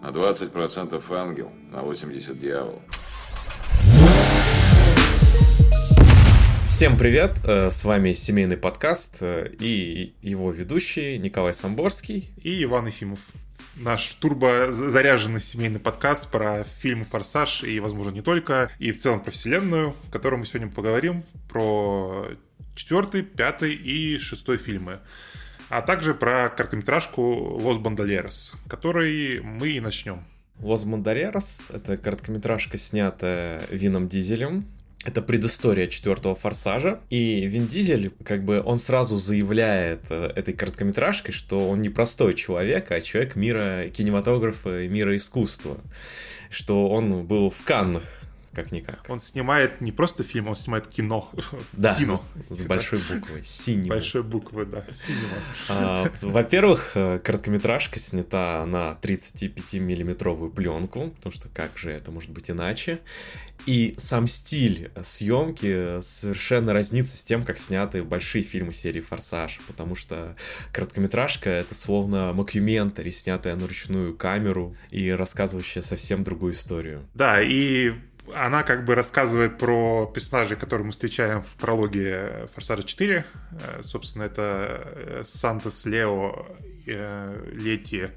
На 20% ангел, на 80% дьявол. Всем привет, э, с вами семейный подкаст э, и его ведущий Николай Самборский и Иван Ефимов. Наш турбо заряженный семейный подкаст про фильмы «Форсаж» и, возможно, не только, и в целом про вселенную, о которой мы сегодня поговорим, про четвертый, пятый и шестой фильмы а также про короткометражку «Лос Бандалерос», которой мы и начнем. «Лос Бандалерос» — это короткометражка, снятая Вином Дизелем, это предыстория четвертого форсажа. И Вин Дизель, как бы, он сразу заявляет э, этой короткометражкой, что он не простой человек, а человек мира кинематографа и мира искусства. Что он был в Каннах как-никак. Он снимает не просто фильм, он снимает кино. Да, кино. с большой буквы, синема. Большой буквы, да, синема. А, во-первых, э, короткометражка снята на 35-миллиметровую пленку, потому что как же это может быть иначе. И сам стиль съемки совершенно разнится с тем, как сняты большие фильмы серии «Форсаж», потому что короткометражка — это словно мокюментари, снятая на ручную камеру и рассказывающая совсем другую историю. Да, и она как бы рассказывает про персонажей, которые мы встречаем в прологе Форсажа 4. Э, собственно, это э, Сантос, Лео, э, Лети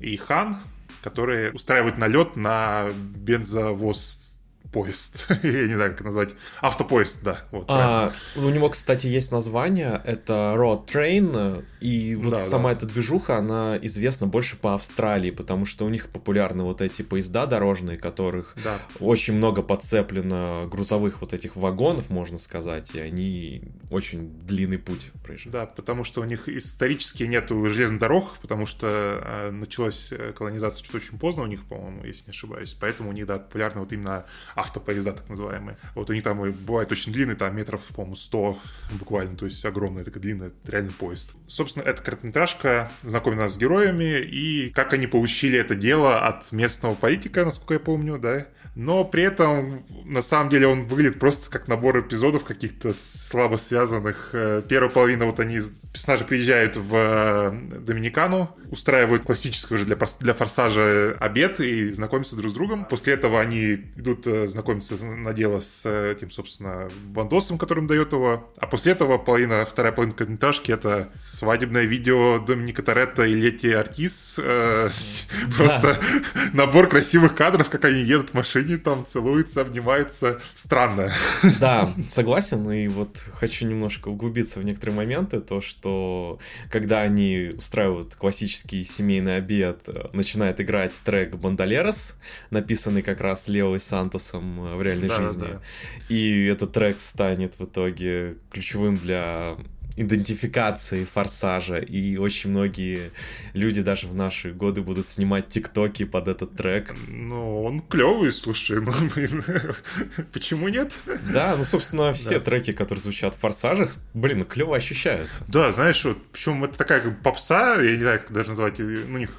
и Хан, которые устраивают налет на бензовоз поезд. Я не знаю, как назвать. Автопоезд, да. Вот, а, у него, кстати, есть название. Это Road Train. И вот да, сама да. эта движуха, она известна больше по Австралии, потому что у них популярны вот эти поезда дорожные, которых да. очень много подцеплено грузовых вот этих вагонов, можно сказать, и они очень длинный путь проезжают. Да, потому что у них исторически нету железных дорог, потому что э, началась э, колонизация чуть очень поздно у них, по-моему, если не ошибаюсь. Поэтому у них, да, популярны вот именно автопоезда, так называемые. Вот у них там бывает очень длинный, там метров, по-моему, 100 буквально, то есть огромный такой длинный реальный поезд. Собственно, эта короткометражка знакомит нас с героями и как они получили это дело от местного политика, насколько я помню, да, но при этом, на самом деле, он выглядит просто как набор эпизодов каких-то слабо связанных. Э, первая половина, вот они, персонажи приезжают в э, Доминикану, устраивают классический уже для, для форсажа обед и знакомятся друг с другом. После этого они идут э, знакомиться на дело с этим, собственно, бандосом, которым дает его. А после этого половина, вторая половина короткометражки — это свадебное видео Доминика Торетто и Лети Артис. Просто набор красивых кадров, как они едут в машине машине там целуются, обнимаются. Странно. Да, согласен. И вот хочу немножко углубиться в некоторые моменты. То, что когда они устраивают классический семейный обед, начинает играть трек «Бандалерос», написанный как раз Лео Сантосом в реальной да, жизни. Да. И этот трек станет в итоге ключевым для идентификации форсажа, и очень многие люди даже в наши годы будут снимать тиктоки под этот трек. Ну, он клевый, слушай, ну, блин, почему нет? Да, ну, собственно, все да. треки, которые звучат в форсажах, блин, клево ощущаются. Да, знаешь, вот, причем это такая как попса, я не знаю, как даже назвать, ну, них,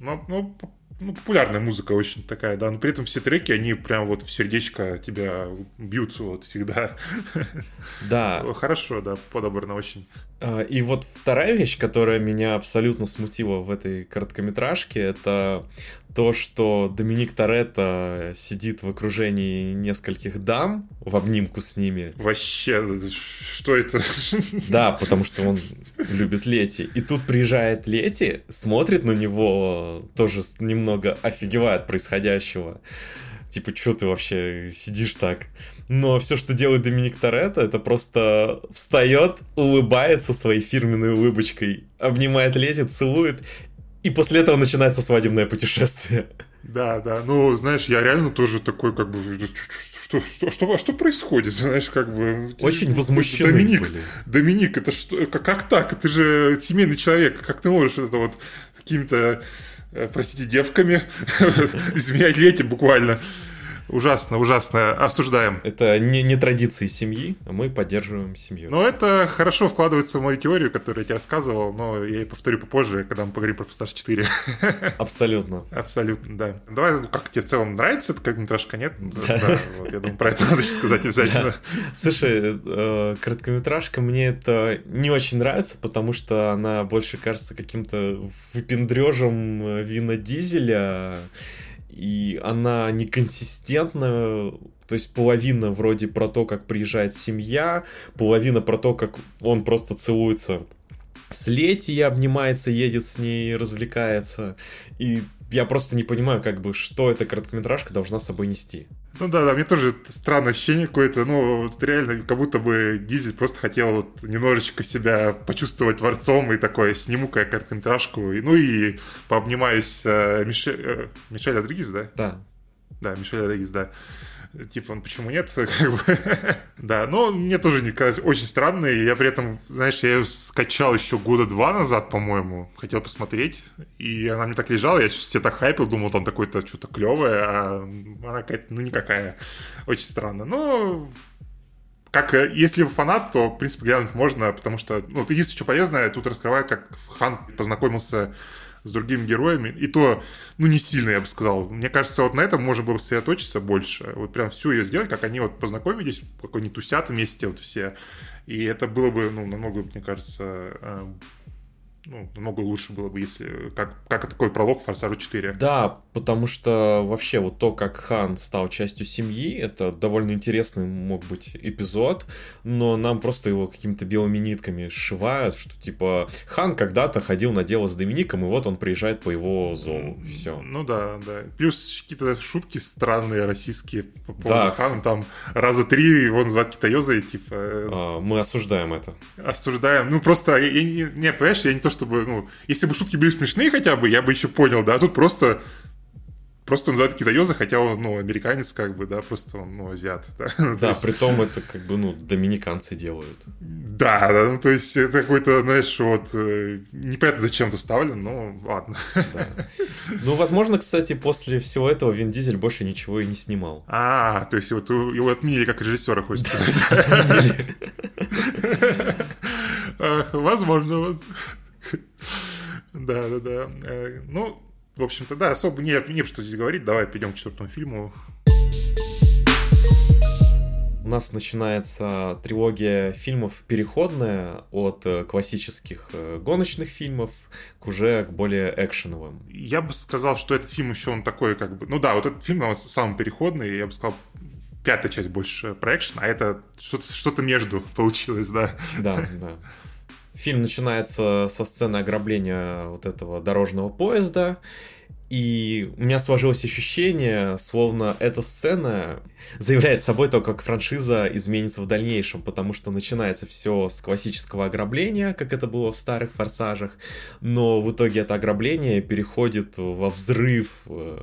ну, ну ну, популярная музыка очень такая, да, но при этом все треки, они прям вот в сердечко тебя бьют вот всегда. Да. Хорошо, да, подобрано очень. А, и вот вторая вещь, которая меня абсолютно смутила в этой короткометражке, это то, что Доминик Торетто сидит в окружении нескольких дам в обнимку с ними. Вообще, что это? Да, потому что он любит Лети. И тут приезжает Лети, смотрит на него, тоже немного офигевает происходящего. Типа, что ты вообще сидишь так? Но все, что делает Доминик Торетто, это просто встает, улыбается своей фирменной улыбочкой, обнимает Лети, целует, и после этого начинается свадебное путешествие. Да, да. Ну, знаешь, я реально тоже такой, как бы, что, что, что, что происходит, знаешь, как бы... Очень возмущены Доминик, были. Доминик, это что, как, как так? Ты же семейный человек, как ты можешь это вот какими-то, э, простите, девками изменять летим буквально? Ужасно, ужасно. Осуждаем. Это не, не традиции семьи, а мы поддерживаем семью. Но это хорошо вкладывается в мою теорию, которую я тебе рассказывал, но я ее повторю попозже, когда мы поговорим про Форсаж 4. Абсолютно. Абсолютно, да. Давай, ну как тебе в целом нравится эта короткометражка, нет? Да, да вот, я думаю, про это надо сказать обязательно. Да. Слушай, э, короткометражка мне это не очень нравится, потому что она больше кажется каким-то выпендрежем э, Вина Дизеля, и она неконсистентна, то есть половина вроде про то, как приезжает семья, половина про то, как он просто целуется с Лети, обнимается, едет с ней, развлекается. И я просто не понимаю, как бы, что эта короткометражка должна с собой нести. Ну да, да, мне тоже странное ощущение какое-то, ну, вот реально, как будто бы Дизель просто хотел вот немножечко себя почувствовать творцом и такое, сниму-ка я короткометражку, и, ну и пообнимаюсь э, Мишель, э, Мишель Родригес, да? Да. Да, Мишель Родригес, да. Типа, ну почему нет? да, но мне тоже не казалось очень странный. Я при этом, знаешь, я ее скачал еще года два назад, по-моему. Хотел посмотреть. И она мне так лежала, я все так хайпил, думал, там такое-то что-то клевое, а она какая-то, ну, никакая. Очень странно. Но как, если вы фанат, то, в принципе, глянуть можно, потому что, ну, единственное, что полезное, тут раскрывает, как Хан познакомился с другими героями. И то, ну, не сильно, я бы сказал. Мне кажется, вот на этом можно было бы сосредоточиться больше. Вот прям всю ее сделать, как они вот познакомились, как они тусят вместе вот все. И это было бы, ну, намного, мне кажется, э, ну, намного лучше было бы, если как, как такой пролог Форсажу 4. Да, потому что вообще вот то, как Хан стал частью семьи, это довольно интересный мог быть эпизод, но нам просто его какими-то белыми нитками сшивают, что типа Хан когда-то ходил на дело с Домиником, и вот он приезжает по его зову. Все. Ну да, да. Плюс какие-то шутки странные российские по поводу да. Хана. Там раза три его называют китаёзой, типа... А, мы осуждаем это. Осуждаем. Ну просто, я, я, не, понимаешь, я не то, что чтобы, ну, если бы шутки были смешные хотя бы, я бы еще понял, да, тут просто просто он называют китаёза, хотя он, ну, американец, как бы, да, просто он, ну, азиат. Да, ну, да есть... при том это, как бы, ну, доминиканцы делают. Да, да, ну, то есть это какой-то, знаешь, вот, э, непонятно зачем это вставлено, но ладно. Да. Ну, возможно, кстати, после всего этого Вин Дизель больше ничего и не снимал. А, то есть вот его отменили как режиссера, хочется сказать. Возможно. Да, да, да. Э, ну, в общем-то, да, особо не, не что здесь говорить. Давай перейдем к четвертому фильму. У нас начинается трилогия фильмов переходная от э, классических э, гоночных фильмов к уже к более экшеновым. Я бы сказал, что этот фильм еще он такой как бы... Ну да, вот этот фильм он самый переходный, я бы сказал, пятая часть больше про экшен, а это что-то что между получилось, да. Да, да. Фильм начинается со сцены ограбления вот этого дорожного поезда, и у меня сложилось ощущение, словно эта сцена заявляет собой то, как франшиза изменится в дальнейшем, потому что начинается все с классического ограбления, как это было в старых форсажах, но в итоге это ограбление переходит во взрыв э,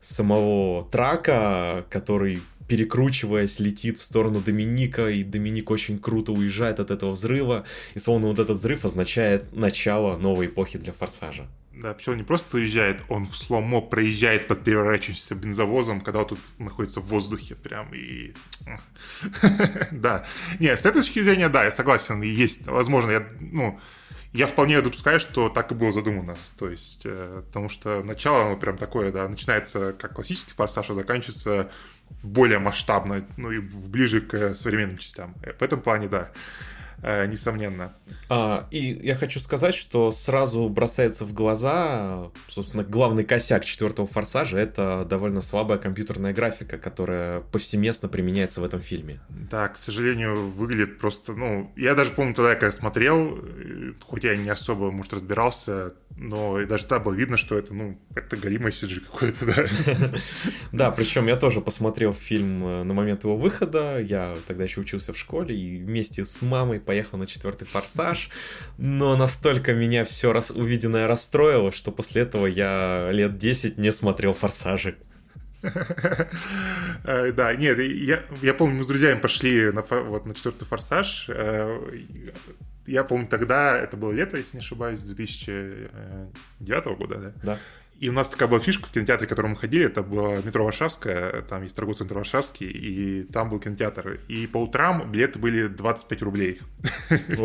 самого трака, который перекручиваясь, летит в сторону Доминика, и Доминик очень круто уезжает от этого взрыва, и словно вот этот взрыв означает начало новой эпохи для Форсажа. Да, причем не просто уезжает, он в сломо проезжает под переворачивающимся бензовозом, когда он тут находится в воздухе прям и... Да. Не, с этой точки зрения, да, я согласен, есть, возможно, я, ну, я вполне допускаю, что так и было задумано. То есть, э, потому что начало, оно прям такое, да, начинается как классический форсаж, а заканчивается более масштабно, ну и ближе к современным частям. В этом плане, да. Э, несомненно. А, и я хочу сказать, что сразу бросается в глаза, собственно, главный косяк четвертого форсажа это довольно слабая компьютерная графика, которая повсеместно применяется в этом фильме. Да, к сожалению, выглядит просто, ну, я даже помню тогда, когда смотрел, хоть я не особо, может, разбирался, но и даже тогда было видно, что это, ну, это галимый CG какой-то, да. Да, причем я тоже посмотрел фильм э, на момент его выхода, я тогда еще учился в школе, и вместе с мамой поехал на четвертый форсаж, но настолько меня все раз увиденное расстроило, что после этого я лет 10 не смотрел форсажи. Э, да, нет, я, я помню, мы с друзьями пошли на, вот, на четвертый форсаж. Э, я помню, тогда, это было лето, если не ошибаюсь, 2009 года, да? Да. И у нас такая была фишка в кинотеатре, в котором мы ходили, это было метро Варшавская, там есть торговый центр Варшавский, и там был кинотеатр. И по утрам билеты были 25 рублей.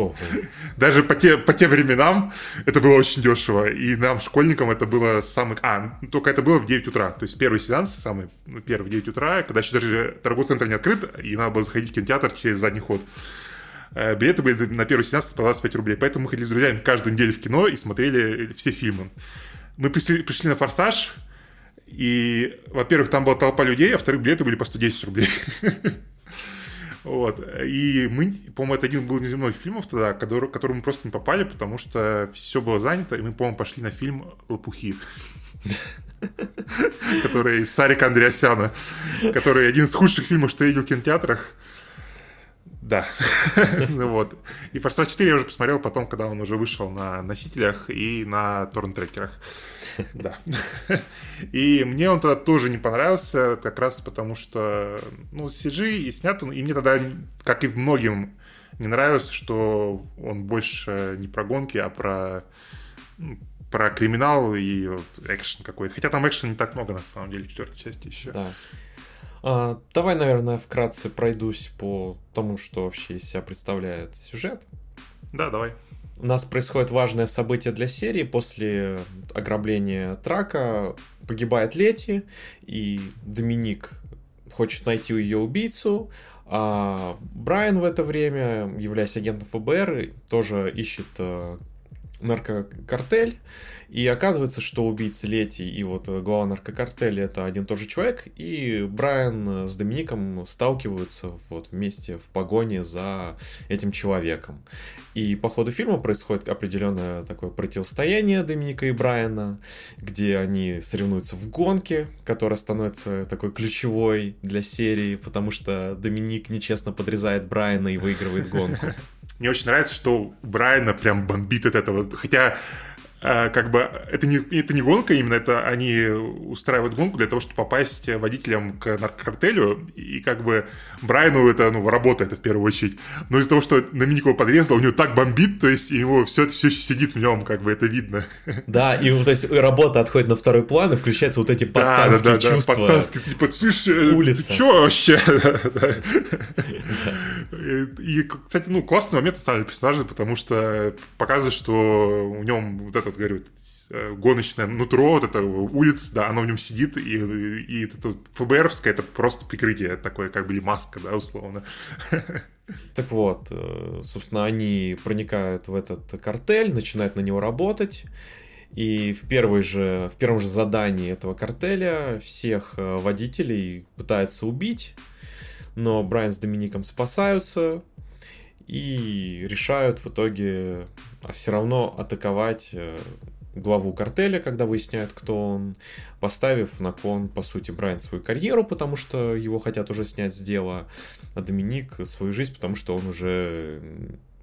Даже по, те, по тем временам это было очень дешево. И нам, школьникам, это было самый... А, только это было в 9 утра. То есть первый сеанс, самый ну, первый в 9 утра, когда еще даже торговый центр не открыт, и надо было заходить в кинотеатр через задний ход. Э, билеты были на первый сеанс по 25 рублей. Поэтому мы ходили с друзьями каждую неделю в кино и смотрели все фильмы мы пришли, пришли на «Форсаж», и, во-первых, там была толпа людей, а во-вторых, билеты были по 110 рублей. Вот. И мы, по-моему, это один был из немногих фильмов тогда, который, который мы просто не попали, потому что все было занято, и мы, по-моему, пошли на фильм «Лопухи». Который Сарика Андреасяна, который один из худших фильмов, что я видел в кинотеатрах. Да. ну вот. И «Форсаж 4» я уже посмотрел потом, когда он уже вышел на носителях и на торрент-трекерах. да. и мне он тогда тоже не понравился, как раз потому что, ну, CG и снят он, и мне тогда, как и многим, не нравилось, что он больше не про гонки, а про ну, про криминал и вот экшен какой-то. Хотя там экшена не так много, на самом деле, в четвертой части еще. Да. А, давай, наверное, вкратце пройдусь по тому, что вообще из себя представляет сюжет. Да, давай. У нас происходит важное событие для серии. После ограбления трака погибает Лети, и Доминик хочет найти ее убийцу, а Брайан в это время, являясь агентом ФБР, тоже ищет э, наркокартель, и оказывается, что убийцы Лети и вот глава наркокартеля это один и тот же человек, и Брайан с Домиником сталкиваются вот вместе в погоне за этим человеком. И по ходу фильма происходит определенное такое противостояние Доминика и Брайана, где они соревнуются в гонке, которая становится такой ключевой для серии, потому что Доминик нечестно подрезает Брайана и выигрывает гонку. Мне очень нравится, что Брайана прям бомбит от этого. Хотя как бы это не, это не гонка именно, это они устраивают гонку для того, чтобы попасть водителем к наркокартелю, и как бы Брайану это, ну, работает в первую очередь. Но из-за того, что Доминик его подрезал, у него так бомбит, то есть его все это все еще сидит в нем, как бы это видно. Да, и то есть работа отходит на второй план, и включаются вот эти пацанские да, да, да, чувства. Да, пацанские, типа, слышь, э, Улица. ты чё вообще? И, кстати, ну, классный момент оставили персонажа, потому что показывает, что у нем вот этот, говорю, э, гоночное нутро, вот это улиц, да, оно в нем сидит, и, и это ФБРовское, это просто прикрытие такое, как бы, или маска, да, условно. Так вот, э, собственно, они проникают в этот картель, начинают на него работать, и в, первой же, в первом же задании этого картеля всех э, водителей пытаются убить, но Брайан с Домиником спасаются и решают в итоге а все равно атаковать э, главу картеля, когда выясняют, кто он, поставив на кон, по сути, Брайан свою карьеру, потому что его хотят уже снять с дела, а Доминик свою жизнь, потому что он уже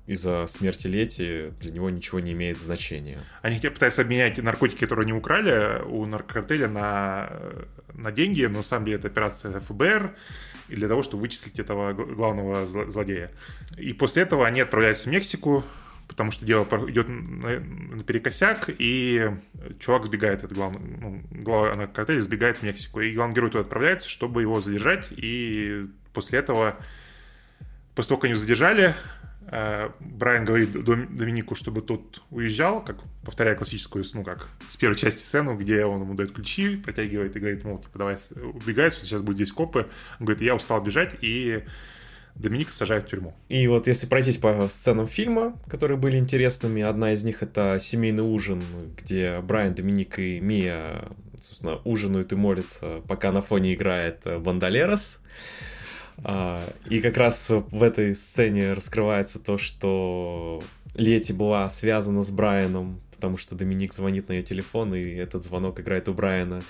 из-за смерти Лети для него ничего не имеет значения. Они хотят пытаются обменять наркотики, которые они украли у наркокартеля на, на деньги, но сам деле это операция ФБР, и для того, чтобы вычислить этого главного злодея. И после этого они отправляются в Мексику, потому что дело идет наперекосяк, и чувак сбегает от главного, ну, глава картеля сбегает в Мексику, и главный герой туда отправляется, чтобы его задержать, и после этого, после того, как они его задержали, э, Брайан говорит Доминику, чтобы тот уезжал, как повторяя классическую, ну как, с первой части сцену, где он ему дает ключи, протягивает и говорит, мол, типа, давай убегай, сейчас будет здесь копы. Он говорит, я устал бежать, и Доминика сажают в тюрьму. И вот если пройтись по сценам фильма, которые были интересными, одна из них это семейный ужин, где Брайан, Доминик и Мия, собственно, ужинают и молятся, пока на фоне играет Бандалерос. А, и как раз в этой сцене раскрывается то, что Лети была связана с Брайаном, потому что Доминик звонит на ее телефон, и этот звонок играет у Брайана.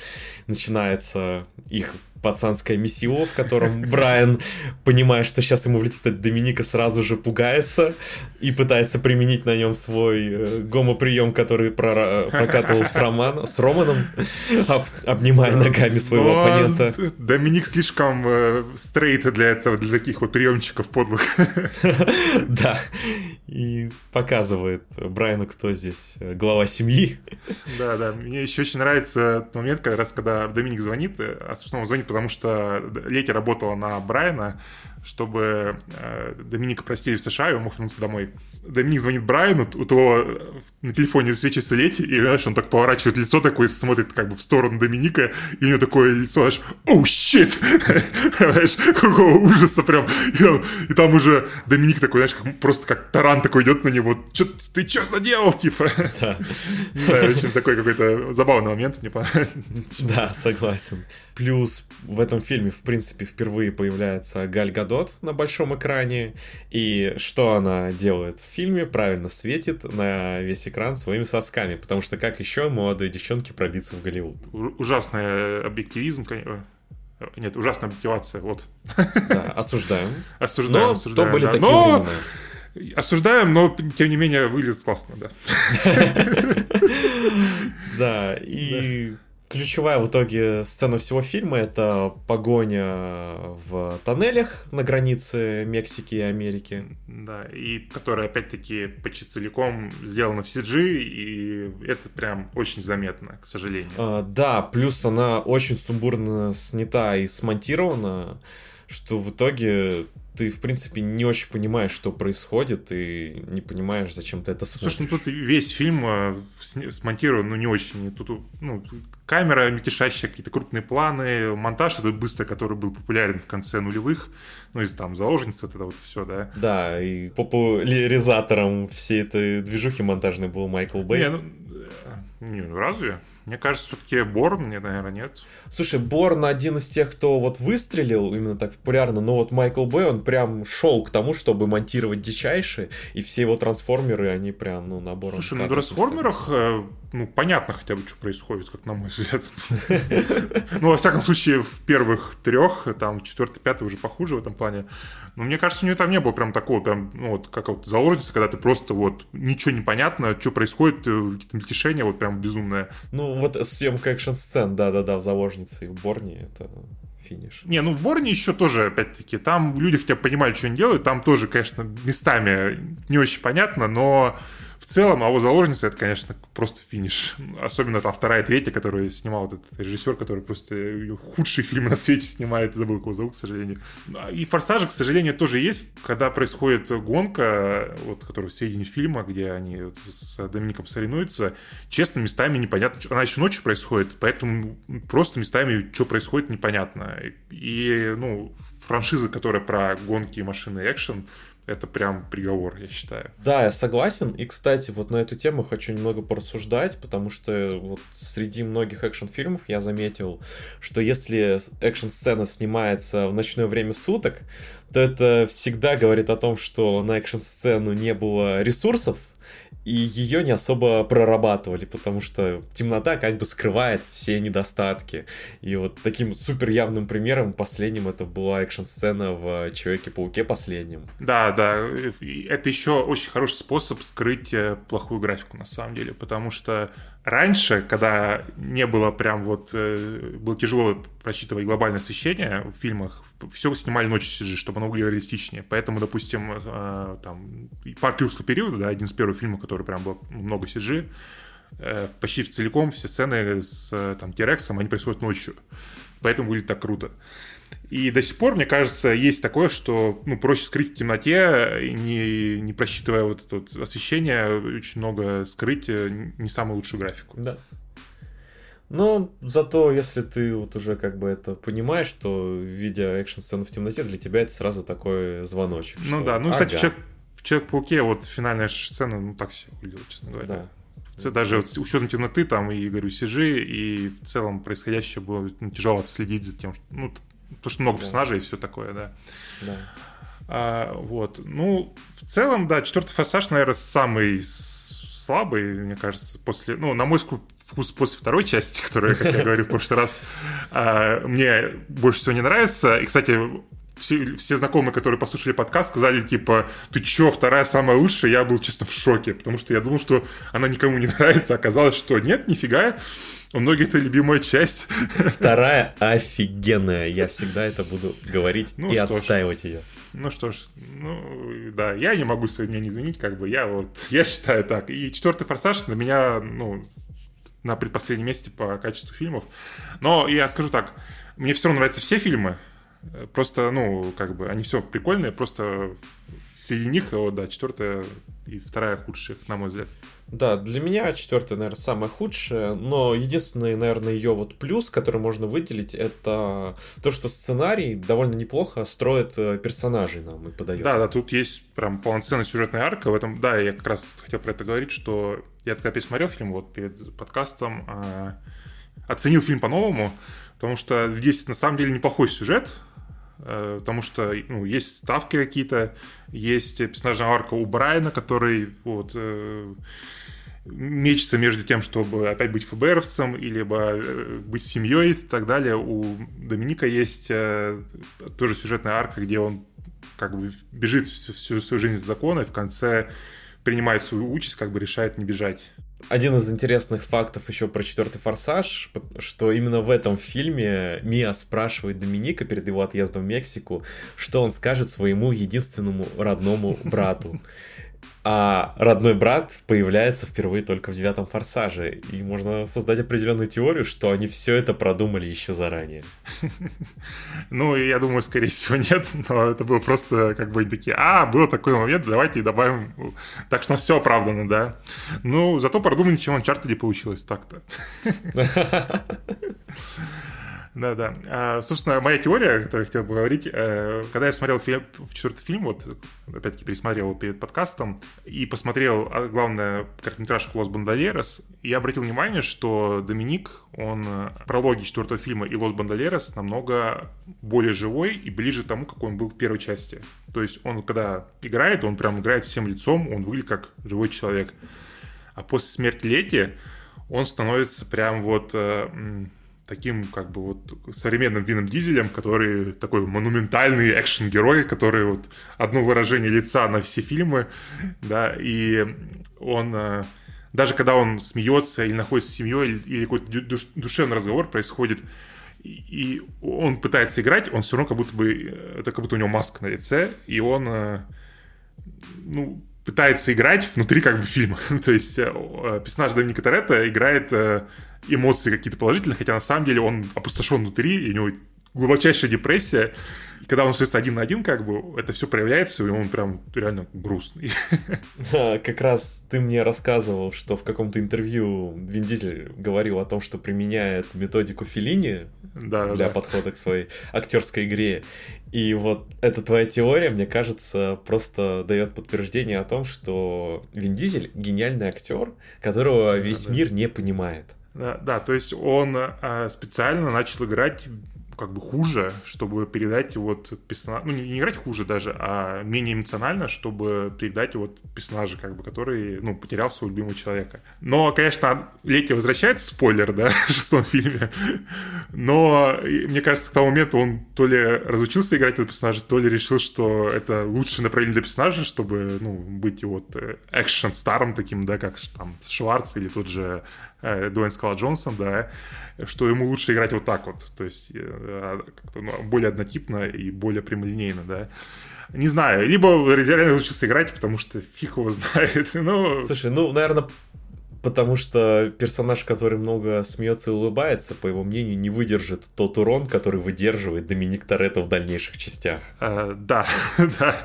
Начинается их пацанское месио, в котором Брайан, понимая, что сейчас ему влетит от Доминика, сразу же пугается и пытается применить на нем свой э, гомоприем, который прокатывал с, Роман, с Романом, об, обнимая ногами своего Но оппонента. Доминик слишком э, стрейт для этого, для таких вот приемчиков подлых. Да. и показывает Брайану, кто здесь глава семьи. Да, да. Мне еще очень нравится тот момент, как раз когда Доминик звонит, а, собственно, он звонит, потому что Лети работала на Брайана, чтобы э, Доминика простили в США, и он мог вернуться домой. Доминик звонит Брайану, у того на телефоне встречается Лети, и, знаешь, он так поворачивает лицо такое, смотрит как бы в сторону Доминика, и у него такое лицо, знаешь, оу, щит! Знаешь, какого ужаса прям. И там, и там уже Доминик такой, знаешь, как, просто как таран такой идет на него, Чё, ты что наделал, типа? Да. да, в общем, такой какой-то забавный момент мне понравился. Да, согласен. Плюс в этом фильме, в принципе, впервые появляется Галь Гадот на большом экране. И что она делает в фильме? Правильно светит на весь экран своими сосками. Потому что как еще молодой девчонке пробиться в Голливуд? Ужасный объективизм, конечно. Нет, ужасная объективация, вот. Да, осуждаем. Осуждаем, но осуждаем. То были да. такие но... времена. Осуждаем, но тем не менее выглядит классно, да. Да, и Ключевая в итоге сцена всего фильма — это погоня в тоннелях на границе Мексики и Америки. Да, и которая, опять-таки, почти целиком сделана в CG, и это прям очень заметно, к сожалению. А, да, плюс она очень сумбурно снята и смонтирована, что в итоге ты, в принципе, не очень понимаешь, что происходит, и не понимаешь, зачем ты это смотришь. Слушай, ну тут весь фильм э, смонтирован, ну, не очень. Тут, ну, камера мельтешащая, какие-то крупные планы, монтаж этот быстро, который был популярен в конце нулевых, ну, из там заложницы, вот это вот все, да. Да, и популяризатором всей этой движухи монтажной был Майкл Бэй. Не, ну, э, не, разве? Мне кажется, все-таки Борн, не, наверное, нет. Слушай, Борн один из тех, кто вот выстрелил именно так популярно, но вот Майкл Бэй, он прям шел к тому, чтобы монтировать дичайшие, и все его трансформеры, они прям, ну, набором... Слушай, в трансформерах, э, ну, понятно хотя бы, что происходит, как на мой взгляд. Ну, во всяком случае, в первых трех, там, четвертый, пятый уже похуже в этом плане. Но мне кажется, у нее там не было прям такого, прям, ну, вот, как вот заложница, когда ты просто вот ничего не понятно, что происходит, э, какие-то мельтешения вот прям безумное. Ну, вот съемка экшн-сцен, да-да-да, в заложнице и в Борне, это финиш. Не, ну в Борне еще тоже, опять-таки, там люди хотя бы понимают, что они делают, там тоже, конечно, местами не очень понятно, но целом, а вот заложница это, конечно, просто финиш. Особенно там вторая, третья, которую снимал этот режиссер, который просто худшие фильмы на свете снимает, забыл, кого зовут, к сожалению. И форсажи, к сожалению, тоже есть, когда происходит гонка, вот, которая в середине фильма, где они с Домиником соревнуются, честно, местами непонятно. Она еще ночью происходит, поэтому просто местами, что происходит, непонятно. И, ну, франшиза, которая про гонки, машины, экшен, это прям приговор, я считаю. Да, я согласен. И, кстати, вот на эту тему хочу немного порассуждать, потому что вот среди многих экшн-фильмов я заметил, что если экшн-сцена снимается в ночное время суток, то это всегда говорит о том, что на экшн-сцену не было ресурсов, и ее не особо прорабатывали, потому что темнота как бы скрывает все недостатки. И вот таким супер явным примером последним это была экшн-сцена в Человеке-пауке последнем. Да, да, это еще очень хороший способ скрыть э, плохую графику на самом деле, потому что раньше, когда не было прям вот, э, было тяжело просчитывать глобальное освещение в фильмах, все снимали ночью CG, чтобы оно выглядело реалистичнее. Поэтому, допустим, э, там, «Парк юрского периода», да, один из первых фильмов, который прям был много CG, э, почти целиком все сцены с там, Терексом, они происходят ночью. Поэтому выглядит так круто. И до сих пор, мне кажется, есть такое, что ну, проще скрыть в темноте, не, не просчитывая вот это вот освещение, очень много скрыть э, не самую лучшую графику. Да. Но зато, если ты вот уже как бы это понимаешь, что видя экшн-сцену в темноте, для тебя это сразу такой звоночек. Ну что, да, ну, кстати, ага. человек, в Человек-пауке вот финальная сцена, ну, так себе выглядела, честно говоря. Да. Даже вот учетом темноты там и, говорю, CG, и в целом происходящее было ну, тяжело следить за тем, что, ну, Потому что много да. персонажей и все такое, да. Да. А, вот. Ну, в целом, да, четвертый форсаж, наверное, самый слабый, мне кажется, после, ну, на мой вкус после второй части, которая, как я говорил в прошлый раз, а, мне больше всего не нравится. И, кстати, все, все знакомые, которые послушали подкаст, сказали, типа, ты чё, вторая самая лучшая? Я был, честно, в шоке, потому что я думал, что она никому не нравится. Оказалось, что нет, нифига. У многих это любимая часть. Вторая офигенная. Я всегда это буду говорить ну, и отстаивать ж. ее. Ну что ж, ну да, я не могу свое мнение изменить, как бы я вот, я считаю так. И четвертый форсаж на меня, ну, на предпоследнем месте по качеству фильмов. Но я скажу так, мне все равно нравятся все фильмы, Просто, ну, как бы, они все прикольные, просто среди них, вот, да, четвертая и вторая худшая, на мой взгляд. Да, для меня четвертая, наверное, самая худшая, но единственный, наверное, ее вот плюс, который можно выделить, это то, что сценарий довольно неплохо строит э, персонажей нам и подает. Да, да, тут есть прям полноценная сюжетная арка в этом. Да, я как раз хотел про это говорить, что я когда пересмотрел фильм вот перед подкастом, а, оценил фильм по-новому, потому что здесь на самом деле неплохой сюжет, потому что ну, есть ставки какие-то, есть персонажная арка у Брайана, который вот, э, мечется между тем, чтобы опять быть ФБРовцем, или э, быть семьей и так далее. У Доминика есть тоже сюжетная арка, где он как бы бежит всю, всю свою жизнь от закона и в конце принимает свою участь, как бы решает не бежать. Один из интересных фактов еще про четвертый форсаж, что именно в этом фильме Мия спрашивает Доминика перед его отъездом в Мексику, что он скажет своему единственному родному брату. А родной брат появляется впервые только в девятом форсаже. И можно создать определенную теорию, что они все это продумали еще заранее. Ну, я думаю, скорее всего, нет. Но это было просто как бы такие, а, был такой момент, давайте добавим. Так что все оправдано, да. Ну, зато продумано, чем чарте получилось так-то. Да-да. А, собственно, моя теория, о которой я хотел поговорить, э, когда я смотрел фильм, четвертый фильм, вот, опять-таки, пересмотрел перед подкастом, и посмотрел, а, главное, короткометражку «Лос Бандалерос», я обратил внимание, что Доминик, он э, прологи четвертого фильма и «Лос Бандалерос» намного более живой и ближе к тому, какой он был в первой части. То есть он, когда играет, он прям играет всем лицом, он выглядит как живой человек. А после смерти Лети он становится прям вот э, таким как бы вот современным Вином Дизелем, который такой монументальный экшен-герой, который вот одно выражение лица на все фильмы, да, и он э, даже когда он смеется или находится с семьей, или какой-то душевный разговор происходит, и он пытается играть, он все равно как будто бы, э, это как будто у него маска на лице, и он, э, ну, пытается играть внутри как бы фильма. То есть персонаж Доминика Торетто играет эмоции какие-то положительные, хотя на самом деле он опустошен внутри, и у него глубочайшая депрессия. И когда он остается один на один, как бы, это все проявляется, и он прям реально грустный. как раз ты мне рассказывал, что в каком-то интервью Вин Дизель говорил о том, что применяет методику Филини да, для да. подхода к своей актерской игре. И вот эта твоя теория, мне кажется, просто дает подтверждение о том, что Вин Дизель гениальный актер, которого весь да, мир не понимает. Да, да, то есть он э, специально начал играть как бы хуже, чтобы передать вот персонаж, ну не, не играть хуже даже, а менее эмоционально, чтобы передать вот персонажа, как бы, который, ну, потерял своего любимого человека. Но, конечно, Лети возвращается, спойлер, да, в шестом фильме, но мне кажется, к тому моменту он то ли разучился играть этого персонажа, то ли решил, что это лучшее направление для персонажа, чтобы, ну, быть вот э, экшен-старом таким, да, как там Шварц или тот же э, Дуэйн Скала Джонсон, да, что ему лучше играть вот так вот, то есть э, ну, более однотипно и более прямолинейно, да. Не знаю, либо реально учился играть, потому что фиг его знает, ну... Слушай, ну, наверное, потому что персонаж, который много смеется и улыбается, по его мнению, не выдержит тот урон, который выдерживает Доминик Торетто в дальнейших частях. А, да, да.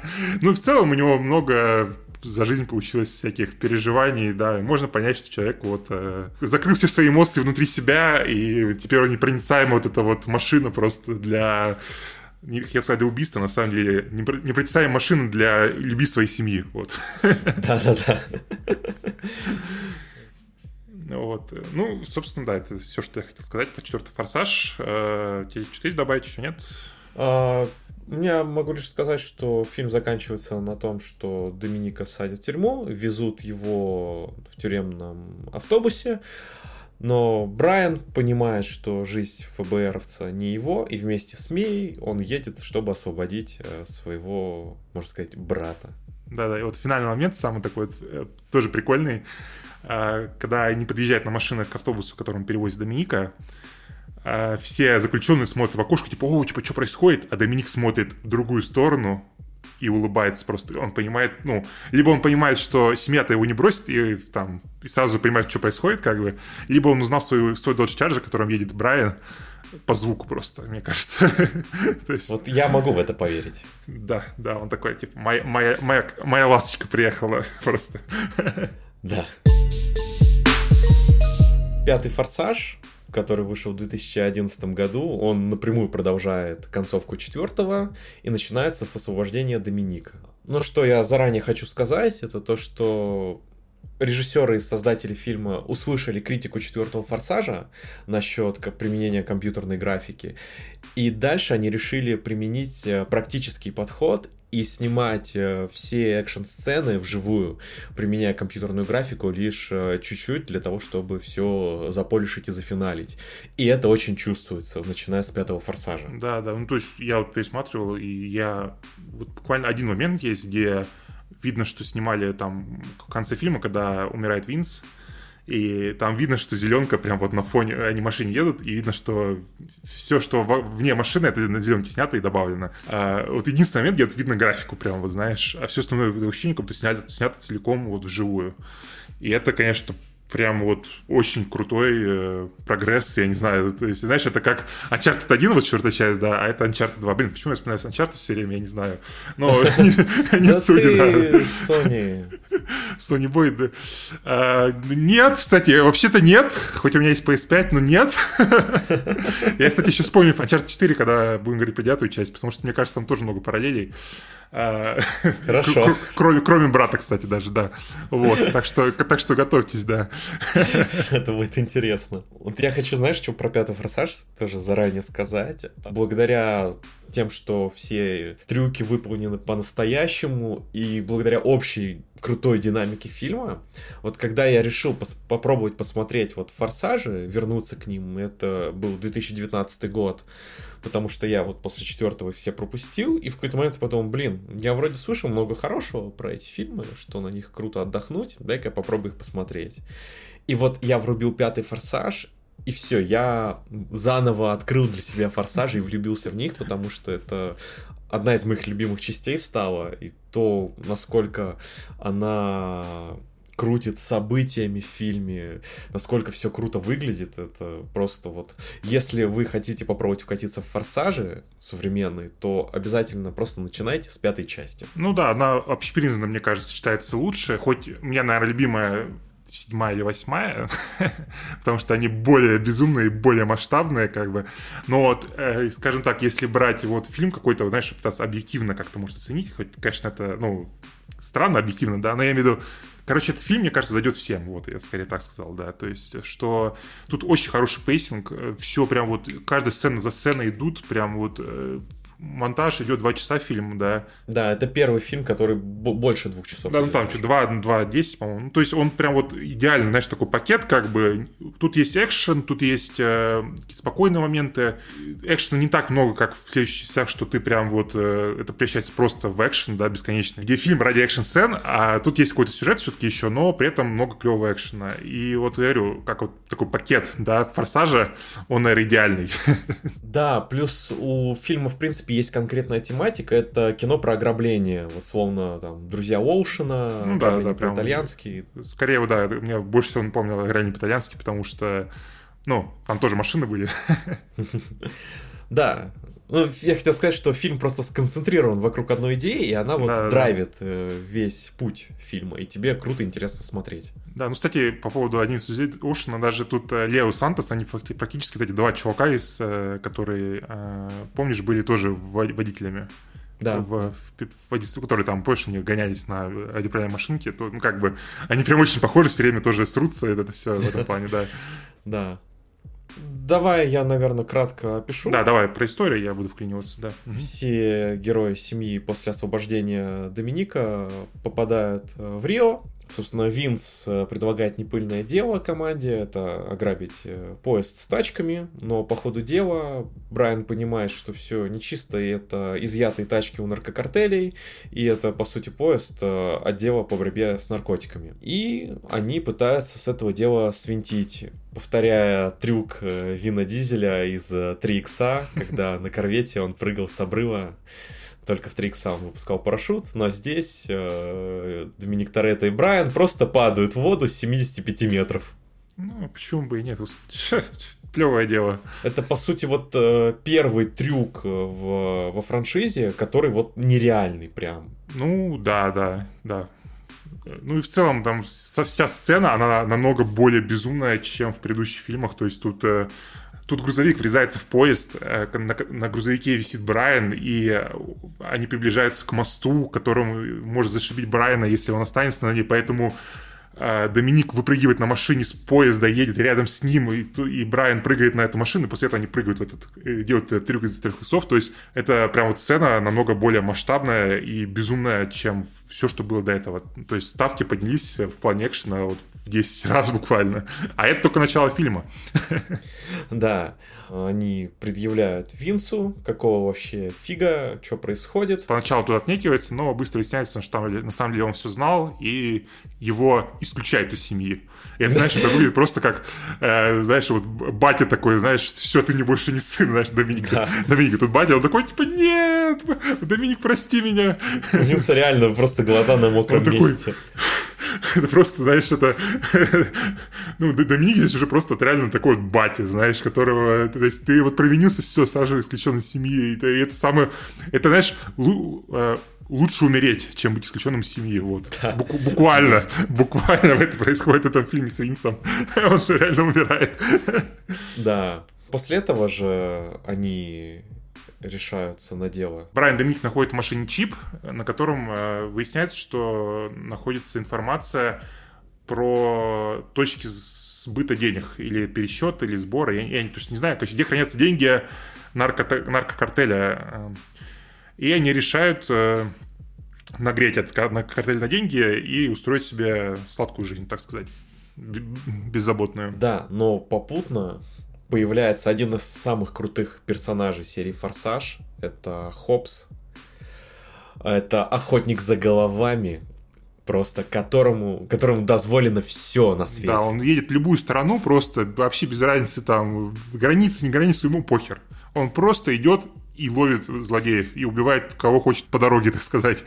Ну, в целом у него много за жизнь получилось всяких переживаний, да, и можно понять, что человек вот э, закрыл все свои эмоции внутри себя, и теперь он непроницаемая вот эта вот машина просто для не хотел сказать для убийства, на самом деле, непроницаемая машина для любви своей семьи, вот. Да-да-да. Вот. Ну, собственно, да, это все, что я хотел сказать про четвертый форсаж. Э, тебе что-то есть добавить, еще нет? А, я могу лишь сказать, что фильм заканчивается на том, что Доминика садят в тюрьму, везут его в тюремном автобусе, но Брайан понимает, что жизнь ФБРовца не его, и вместе с Мией он едет, чтобы освободить э, своего, можно сказать, брата. Да-да, и вот финальный момент, самый такой э, тоже прикольный, э, когда они подъезжают на машинах к автобусу, которым перевозит Доминика, а, все заключенные смотрят в окошко, типа, о, типа, что происходит? А Доминик смотрит в другую сторону, и улыбается просто. Он понимает, ну, либо он понимает, что семья-то его не бросит, и там и сразу понимает, что происходит, как бы, либо он узнал свой, свой Dodge Charger, которым едет Брайан, по звуку просто, мне кажется. есть... Вот я могу в это поверить. Да, да, он такой, типа, моя, моя, моя, моя ласточка приехала просто. Да. Пятый форсаж который вышел в 2011 году, он напрямую продолжает концовку четвертого и начинается с освобождения Доминика. Но что я заранее хочу сказать, это то, что режиссеры и создатели фильма услышали критику четвертого форсажа насчет применения компьютерной графики, и дальше они решили применить э, практический подход и снимать э, все экшн-сцены вживую, применяя компьютерную графику лишь э, чуть-чуть для того, чтобы все заполишить и зафиналить. И это очень чувствуется, начиная с пятого форсажа. Да, да, ну то есть я вот пересматривал, и я... Вот буквально один момент есть, где видно, что снимали там в конце фильма, когда умирает Винс, и там видно, что зеленка прям вот на фоне, они в машине едут, и видно, что все, что вне машины, это на зеленке снято и добавлено. А вот единственный момент, где вот видно графику прям, вот знаешь, а все остальное ощущение, будто снято, снято целиком вот вживую. И это, конечно, прям вот очень крутой э, прогресс, я не знаю, то есть, знаешь, это как Uncharted 1, вот четвертая часть, да, а это Uncharted 2. Блин, почему я вспоминаю Uncharted все время, я не знаю. Но не суть, да. Sony. Sony Boy, а, Нет, кстати, вообще-то нет, хоть у меня есть PS5, но нет. Я, кстати, еще вспомню Uncharted 4, когда будем говорить про девятую часть, потому что, мне кажется, там тоже много параллелей. А, Хорошо. Кроме, кроме брата, кстати, даже, да. Вот, так что, так что готовьтесь, да. Это будет интересно. Вот я хочу, знаешь, что про пятый форсаж тоже заранее сказать. Благодаря тем, что все трюки выполнены по-настоящему, и благодаря общей крутой динамике фильма, вот когда я решил пос попробовать посмотреть вот «Форсажи», вернуться к ним, это был 2019 год, потому что я вот после четвертого все пропустил, и в какой-то момент подумал, блин, я вроде слышал много хорошего про эти фильмы, что на них круто отдохнуть, дай-ка я попробую их посмотреть. И вот я врубил пятый «Форсаж», и все, я заново открыл для себя форсажи и влюбился в них, потому что это одна из моих любимых частей стала, и то, насколько она крутит событиями в фильме, насколько все круто выглядит, это просто вот... Если вы хотите попробовать вкатиться в форсажи современные, то обязательно просто начинайте с пятой части. Ну да, она общепризнанно, мне кажется, читается лучше, хоть у меня, наверное, любимая седьмая или восьмая, потому что они более безумные, более масштабные, как бы. Но вот, э, скажем так, если брать вот фильм какой-то, знаешь, пытаться объективно как-то, может, оценить, хоть, конечно, это, ну, странно объективно, да, но я имею в виду, Короче, этот фильм, мне кажется, зайдет всем, вот, я скорее так сказал, да, то есть, что тут очень хороший pacing, э, все прям вот, каждая сцена за сценой идут, прям вот э, монтаж идет два часа фильм, да. Да, это первый фильм, который больше двух часов. Да, ну там что, два, два, десять, по-моему. Ну, то есть он прям вот идеально, знаешь, такой пакет, как бы. Тут есть экшен, тут есть э, спокойные моменты. Экшена не так много, как в следующих частях, что ты прям вот, э, это превращается просто в экшен, да, бесконечно. Где фильм ради экшен-сцен, а тут есть какой-то сюжет все-таки еще, но при этом много клевого экшена. И вот я говорю, как вот такой пакет, да, форсажа, он, наверное, идеальный. Да, плюс у фильма, в принципе, есть конкретная тематика, это кино про ограбление, вот словно там «Друзья Оушена», ну, да, да, прям, итальянский. Скорее, да, мне больше всего напомнил «Грани по-итальянски», потому что, ну, там тоже машины были. Да, ну, я хотел сказать, что фильм просто сконцентрирован вокруг одной идеи, и она вот да, драйвит да. Э, весь путь фильма, и тебе круто интересно смотреть. Да, ну, кстати, по поводу «Один из друзей Оушена», даже тут э, Лео Сантос, они практически вот эти два чувака, из, э, которые, помнишь, были тоже водителями. Да. В, в, в, которые там больше не гонялись на радиоуправляемой машинке, то, ну, как бы, они прям очень похожи, все время тоже срутся, это все в этом плане, да. Да. Давай я, наверное, кратко опишу. Да, давай про историю я буду вклиниваться, да. Все герои семьи после освобождения Доминика попадают э, в Рио, Собственно, Винс э, предлагает непыльное дело команде, это ограбить э, поезд с тачками, но по ходу дела Брайан понимает, что все нечисто, и это изъятые тачки у наркокартелей, и это, по сути, поезд э, отдела по борьбе с наркотиками. И они пытаются с этого дела свинтить, повторяя трюк Вина Дизеля из 3 икса, когда на корвете он прыгал с обрыва только в 3 он выпускал парашют, но здесь э, Доминик Торетто и Брайан просто падают в воду с 75 метров. Ну, почему бы и нет? Плевое дело. Это, по сути, вот э, первый трюк э, в, во франшизе, который вот нереальный прям. Ну, да, да, да. Ну и в целом там вся сцена, она намного более безумная, чем в предыдущих фильмах. То есть тут э, Тут грузовик врезается в поезд, э, на, на грузовике висит Брайан, и они приближаются к мосту, которому может зашибить Брайана, если он останется на ней, поэтому э, Доминик выпрыгивает на машине с поезда, едет рядом с ним, и, и Брайан прыгает на эту машину, после этого они прыгают в этот, э, делают этот трюк из трех исов, то есть это прям вот сцена намного более масштабная и безумная, чем все, что было до этого. То есть ставки поднялись в плане экшена вот в 10 раз буквально. А это только начало фильма. Да, они предъявляют Винсу, какого вообще фига, что происходит. Поначалу тут отнекивается, но быстро выясняется, что там, на самом деле он все знал, и его исключают из семьи. И это, знаешь, это выглядит просто как, э, знаешь, вот батя такой, знаешь, все, ты не больше не сын, знаешь, Доминик. Да. Доминик, тут батя, он такой, типа, нет, Доминик, прости меня. Винса реально просто глаза на мокром он месте. Такой, это просто, знаешь, это... ну, Доминик здесь уже просто реально такой вот батя, знаешь, которого... То есть ты вот провинился, все, сразу исключен из семьи. Это, это самое... Это, знаешь, э, лучше умереть, чем быть исключенным из семьи. Вот. Да. Бук- буквально, буквально это происходит в этом фильме с Винсом. Он же реально умирает. Да. После этого же они решаются на дело. Брайан Доминик находит в машине чип, на котором э, выясняется, что находится информация про точки сбыта денег, или пересчет, или сбора. Я, я точно не знаю, короче, где хранятся деньги нарко наркокартеля. И они решают э, нагреть этот картель на деньги и устроить себе сладкую жизнь, так сказать, беззаботную. Да, но попутно появляется один из самых крутых персонажей серии «Форсаж». Это Хопс. Это охотник за головами, просто которому, которому дозволено все на свете. Да, он едет в любую страну, просто вообще без разницы там, границы, не границы, ему похер. Он просто идет и ловит злодеев, и убивает кого хочет по дороге, так сказать.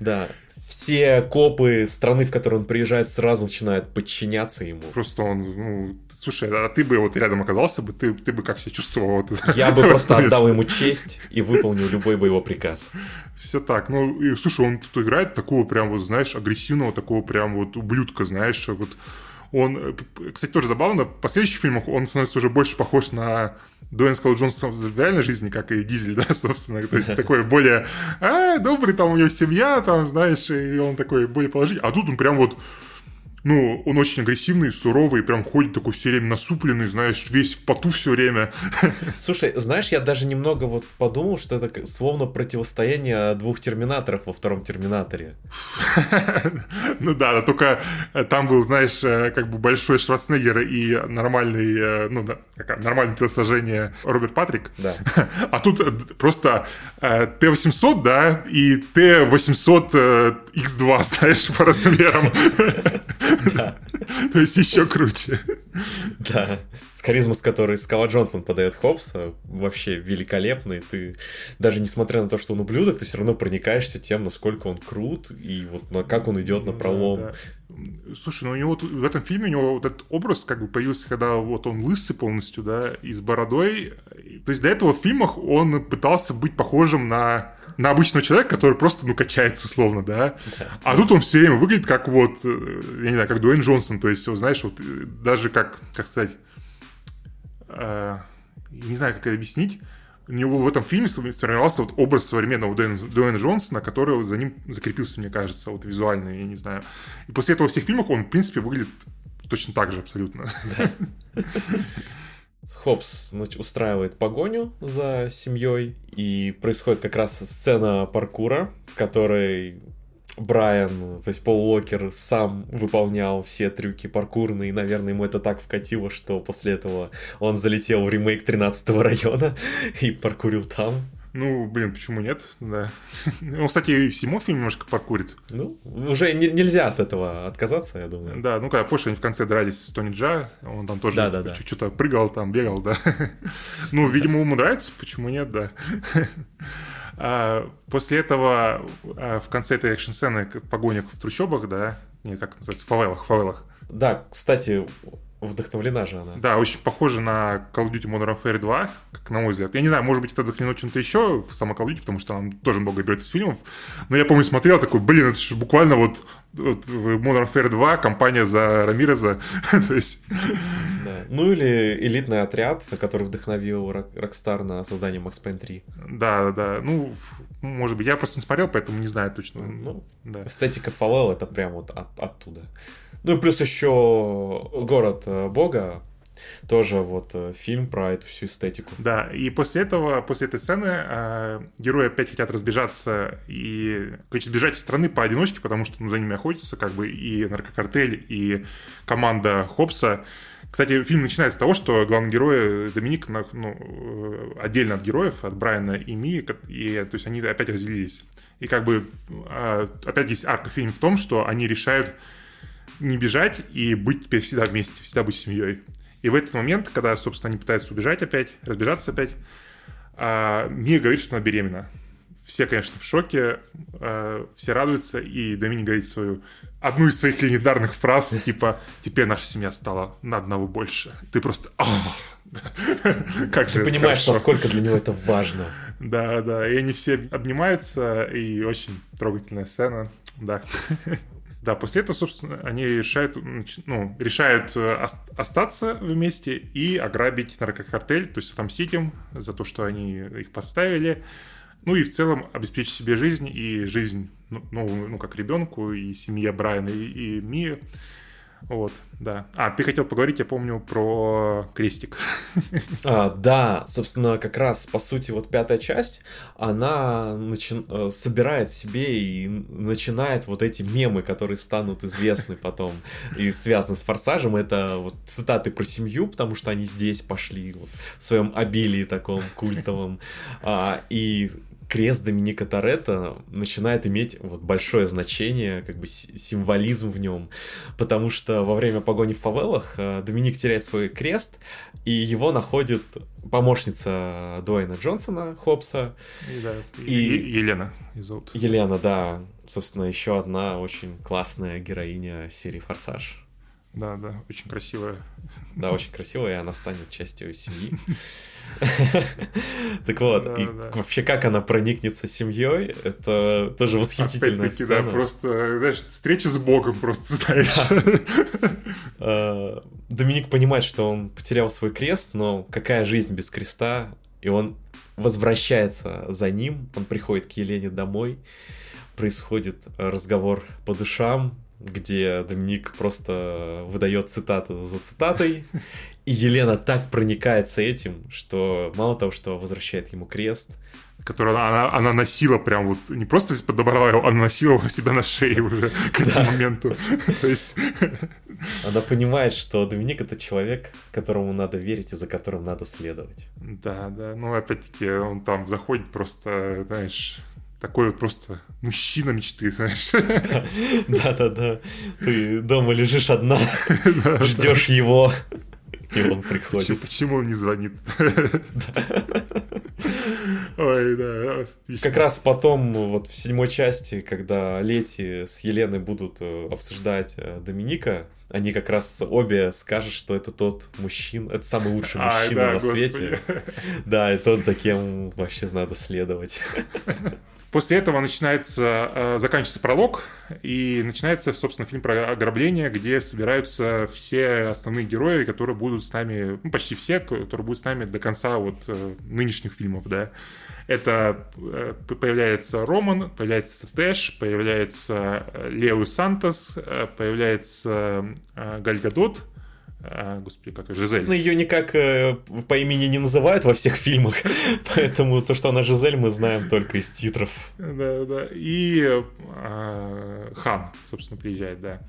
Да, все копы страны, в которую он приезжает, сразу начинают подчиняться ему. Просто он, ну, слушай, а ты бы вот рядом оказался бы, ты, ты бы как себя чувствовал? Я бы просто отдал ему честь и выполнил любой бы его приказ. Все так. Ну, и, слушай, он тут играет такого прям вот, знаешь, агрессивного, такого прям вот ублюдка, знаешь, вот он, кстати, тоже забавно, в последующих фильмах он становится уже больше похож на Дуэйн Скалл Джонса в реальной жизни, как и Дизель, да, собственно. То есть такой более, а, добрый, там у него семья, там, знаешь, и он такой более положительный. А тут он прям вот ну, он очень агрессивный, суровый, прям ходит такой все время насупленный, знаешь, весь в поту все время. Слушай, знаешь, я даже немного вот подумал, что это словно противостояние двух терминаторов во втором терминаторе. Ну да, только э, там был, знаешь, э, как бы большой Шварценеггер и нормальный, э, ну, нормальное телосложение Роберт Патрик. Да. А тут просто Т-800, да, и Т-800 X2, знаешь, по размерам. То есть еще круче. Да. С харизмой, с которой Скала Джонсон подает Хопса, вообще великолепный. Ты даже несмотря на то, что он ублюдок, ты все равно проникаешься тем, насколько он крут, и вот на, как он идет на пролом. Да, да. Слушай, ну у него в этом фильме у него вот этот образ как бы появился, когда вот он лысый полностью, да, и с бородой. То есть до этого в фильмах он пытался быть похожим на на обычного человека, который просто, ну, качается условно, да. А тут он все время выглядит как вот, э, я не знаю, как Дуэйн Джонсон, то есть, вот, знаешь, вот э, даже как, как сказать, э, не знаю, как это объяснить, у него в этом фильме сформировался вот образ современного Дуэйна, Дуэйна Джонсона, который за ним закрепился, мне кажется, вот визуально, я не знаю. И после этого во всех фильмах он, в принципе, выглядит точно так же абсолютно. Да. Хопс устраивает погоню за семьей, и происходит как раз сцена паркура, в которой Брайан, то есть Пол Уокер сам выполнял все трюки паркурные, и, наверное, ему это так вкатило, что после этого он залетел в ремейк 13 района и паркурил там. Ну, блин, почему нет? Да. Он, кстати, Симо фильм немножко паркурит. Ну, уже не, нельзя от этого отказаться, я думаю. Да, ну когда позже они в конце дрались с Тони Джа, он там тоже да, да, да. что-то прыгал, там бегал, да. ну, видимо, ему нравится, почему нет, да. А, после этого а, в конце этой экшн-сцены погонях в трущобах, да, не, как называется, в фавелах, фавелах. Да, кстати, Вдохновлена же она. Да, очень похоже на Call of Duty Modern Warfare 2, как на мой взгляд. Я не знаю, может быть, это вдохновлено чем-то еще в сама Call of Duty, потому что она тоже много берет из фильмов. Но я, помню, смотрел такой, блин, это же буквально вот, вот в Modern Warfare 2 компания за Рамиреза. То есть... Да. Ну или элитный отряд, который вдохновил Rockstar на создание Max Payne 3. Да, да, ну, может быть, я просто не смотрел, поэтому не знаю точно. Ну, да. Эстетика Fallout это прям вот от, оттуда. Ну и плюс еще город э, Бога, тоже вот э, фильм про эту всю эстетику. Да, и после этого, после этой сцены э, герои опять хотят разбежаться и, короче, сбежать из страны поодиночке, потому что ну, за ними охотятся как бы и наркокартель, и команда Хопса. Кстати, фильм начинается с того, что главный герой Доминик ну, э, отдельно от героев, от Брайана и Ми, и, то есть они опять разделились. И как бы опять есть арка фильм в том, что они решают не бежать и быть теперь всегда вместе, всегда быть семьей. И в этот момент, когда, собственно, они пытаются убежать опять, разбежаться опять, а, Мия говорит, что она беременна. Все, конечно, в шоке, а, все радуются, и Доминик говорит свою одну из своих легендарных фраз, типа «Теперь наша семья стала на одного больше». Ты просто как Ты понимаешь, насколько для него это важно. Да, да, и они все обнимаются, и очень трогательная сцена, да. Да, после этого, собственно, они решают, ну, решают э, остаться вместе и ограбить наркокартель, то есть отомстить им за то, что они их подставили. Ну и в целом обеспечить себе жизнь и жизнь, ну, ну, как ребенку, и семье Брайана, и, и Мии. Вот, да. А, ты хотел поговорить, я помню, про крестик. А, да, собственно, как раз, по сути, вот пятая часть, она начи... Э, собирает себе и начинает вот эти мемы, которые станут известны потом и связаны с Форсажем. Это вот цитаты про семью, потому что они здесь пошли вот, в своем обилии таком культовом. А, и крест Доминика Торетто начинает иметь вот большое значение, как бы символизм в нем, потому что во время погони в фавелах э, Доминик теряет свой крест, и его находит помощница Дуэйна Джонсона, Хопса. И, да, и, Елена зовут. Елена, да. Собственно, еще одна очень классная героиня серии «Форсаж». Да, да, очень красивая. Да, очень красивая, и она станет частью семьи. Так вот, и вообще как она проникнется семьей, это тоже восхитительная сцена. да, просто, знаешь, встреча с Богом просто, знаешь. А, Доминик понимает, что он потерял свой крест, но какая жизнь без креста, и он возвращается за ним, он приходит к Елене домой, происходит разговор по душам, где Доминик просто выдает цитату за цитатой, и Елена так проникается этим, что мало того, что возвращает ему крест, который она, она носила прям вот, не просто подобрала его, она носила его себя на шее уже к этому моменту. То есть... Она понимает, что Доминик — это человек, которому надо верить и за которым надо следовать. Да, да. Ну, опять-таки, он там заходит просто, знаешь, такой вот просто мужчина мечты, знаешь. Да-да-да. Ты дома лежишь одна, ждешь его, и он приходит. Почему он не звонит? Ой, да. Как раз потом, вот в седьмой части, когда Лети с Еленой будут э, обсуждать э, Доминика, они как раз обе скажут, что это тот мужчина, это самый лучший мужчина на свете. Да, и тот, за кем вообще надо следовать. После этого начинается, э, заканчивается пролог, и начинается, собственно, фильм про ограбление, где собираются все основные герои, которые будут с нами, ну, почти все, которые будут с нами до конца вот э, нынешних фильмов, да. Это э, появляется Роман, появляется Тэш, появляется Лео Сантос, появляется Гальгадот, а, господи, как Жизель. Ее никак э, по имени не называют во всех фильмах, поэтому то, что она Жизель, мы знаем только из титров. Да, да. И э, Хан, собственно, приезжает, да.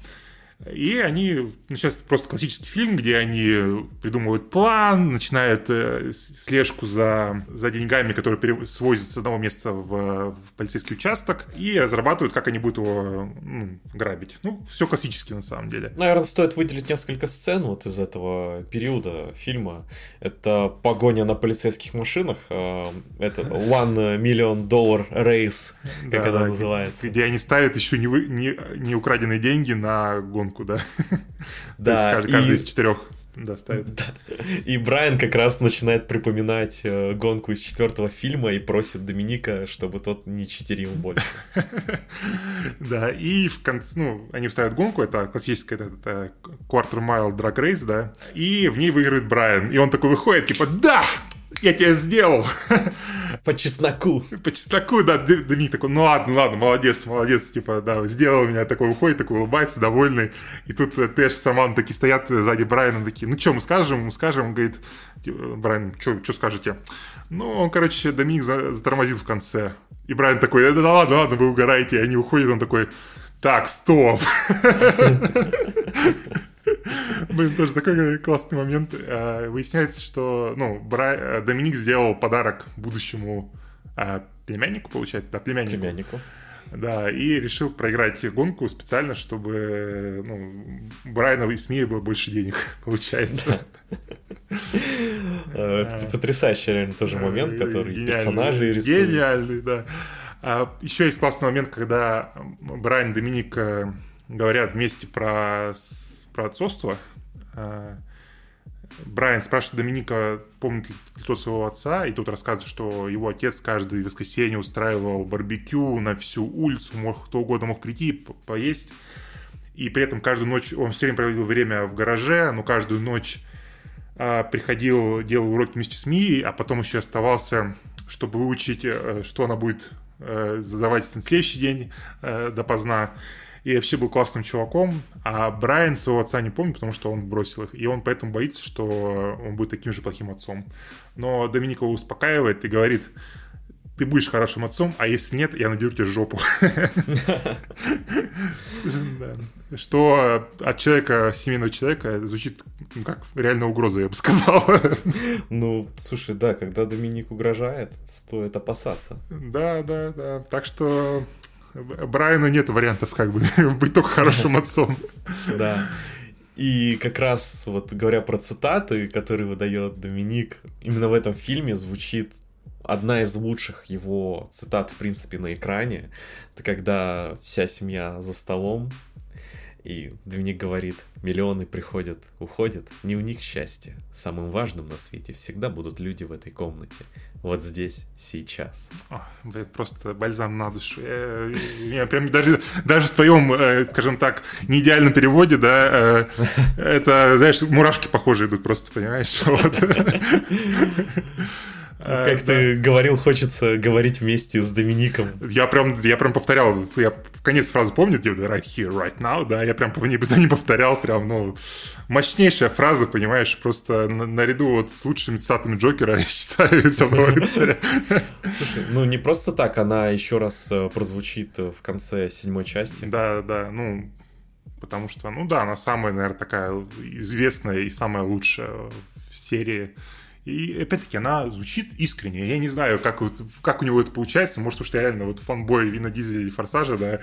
И они, ну, сейчас просто классический фильм, где они придумывают план, начинают э, слежку за, за деньгами, которые перев... свозят с одного места в, в полицейский участок, и разрабатывают, как они будут его ну, грабить. Ну, все классически на самом деле. Наверное, стоит выделить несколько сцен вот из этого периода фильма. Это погоня на полицейских машинах, э, это One Million Dollar Race, как Да, она да, называется. Где они ставят еще не, вы- не, не украденные деньги на гонку, да? Да, То есть каждый, и- из четырех да, ставит. Да. И Брайан как раз начинает припоминать э, гонку из четвертого фильма и просит Доминика, чтобы тот не читерил больше. Да, и в конце, ну, они вставят гонку, это классическая это, это quarter mile drag race, да, и в ней выигрывает Брайан. И он такой выходит, типа, да, я тебя сделал. По чесноку. По чесноку, да, Д- Доминик такой, ну ладно, ладно, молодец, молодец, типа, да, сделал меня, такой уходит, такой улыбается, довольный. И тут э, Тэш с Саман такие стоят сзади Брайана, такие, ну что, мы скажем, мы скажем, он говорит, типа, Брайан, что скажете? Ну, он, короче, Доминик за- затормозил в конце. И Брайан такой, да, да ладно, ладно, вы угораете, и они уходят, он такой, так, стоп. Блин, тоже такой классный момент. Э, Выясняется, что ну, э, Доминик сделал подарок будущему э, племяннику, получается, да, племяннику. Племяннику. Да, и решил проиграть гонку специально, чтобы ну, Брайана и СМИ было больше денег, получается. Э, Это потрясающий реально тоже момент, который персонажи рисуют. Гениальный, да. А, еще есть классный момент, когда Брайан и Доминик э, говорят вместе про, про отцовство. А, Брайан спрашивает Доминика, помнит ли тот своего отца, и тот рассказывает, что его отец каждое воскресенье устраивал барбекю на всю улицу, мог кто угодно мог прийти поесть. И при этом каждую ночь он все время проводил время в гараже, но каждую ночь а, приходил, делал уроки вместе с Мией, а потом еще оставался, чтобы выучить, э, что она будет э, задавать на следующий день э, допоздна. И вообще был классным чуваком. А Брайан своего отца не помнит, потому что он бросил их. И он поэтому боится, что он будет таким же плохим отцом. Но Доминик его успокаивает и говорит, ты будешь хорошим отцом, а если нет, я надеру тебе жопу. Что от человека, семейного человека, звучит ну, как реальная угроза, я бы сказал. Ну, слушай, да, когда Доминик угрожает, стоит опасаться. Да, да, да. Так что Брайану нет вариантов, как бы, быть только хорошим отцом. Да. И как раз вот говоря про цитаты, которые выдает Доминик, именно в этом фильме звучит одна из лучших его цитат, в принципе, на экране. Это когда вся семья за столом, и Доминик говорит, миллионы приходят, уходят, не у них счастье. Самым важным на свете всегда будут люди в этой комнате. Вот здесь, сейчас. О, блин, просто бальзам на душу. Я, я прям даже, даже в твоем, э, скажем так, неидеальном переводе, да, э, это, знаешь, мурашки похожие идут просто, понимаешь? Вот. Э, Как ты говорил, хочется говорить вместе с Домиником. Я прям, я прям повторял, я в конец фразы помню, типа, right here, right now, да, я прям по ней за ним повторял, прям, ну, мощнейшая фраза, понимаешь, просто на- наряду вот с лучшими цитатами Джокера, я считаю, «Темного рыцаря». Слушай, ну не просто так, она еще раз э, прозвучит э, в конце седьмой части. Да, да, ну, потому что, ну да, она самая, наверное, такая известная и самая лучшая в серии. И опять-таки она звучит искренне. Я не знаю, как, вот, как у него это получается. Может, потому что я реально вот фанбой Вина Дизеля и Форсажа, да.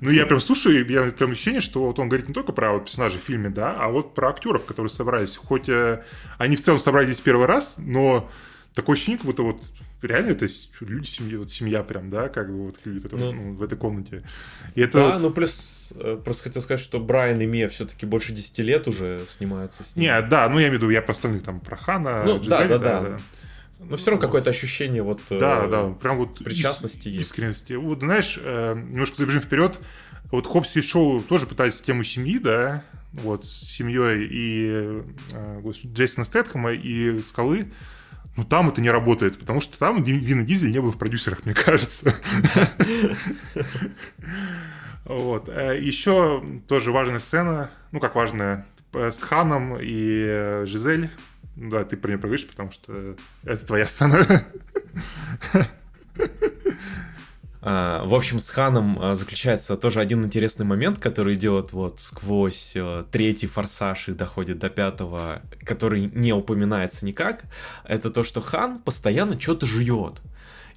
Ну, я прям слушаю, и я прям ощущение, что вот он говорит не только про вот персонажей в фильме, да, а вот про актеров, которые собрались. Хоть э, они в целом собрались здесь первый раз, но такое ощущение, как будто вот реально это люди семьи, вот семья прям, да, как бы вот люди, которые Ну. ну, в этой комнате. И это Да, ну плюс просто хотел сказать, что Брайан и Мия все-таки больше 10 лет уже снимаются с ним. Не, да, ну я имею в виду, я про остальных там, про Хана, Ну, да, Джизель, да, да. Но все равно какое-то ощущение вот э, Да, да, прям вот причастности ис- есть. искренности. Вот, знаешь, э, немножко забежим вперед. Вот Хопс и Шоу тоже пытались тему семьи, да, вот, с семьей и э, господи, Джейсона Стэтхэма и Скалы. Ну, там это не работает, потому что там Вина Дизель не был в продюсерах, мне кажется. Вот. Э, Еще тоже важная сцена, ну, как важная, э, с Ханом и э, Жизель. Да, ты про нее поговоришь, потому что это твоя сцена. А, в общем, с Ханом а, заключается тоже один интересный момент, который идет вот сквозь э, третий форсаж и доходит до пятого, который не упоминается никак. Это то, что Хан постоянно что-то жует.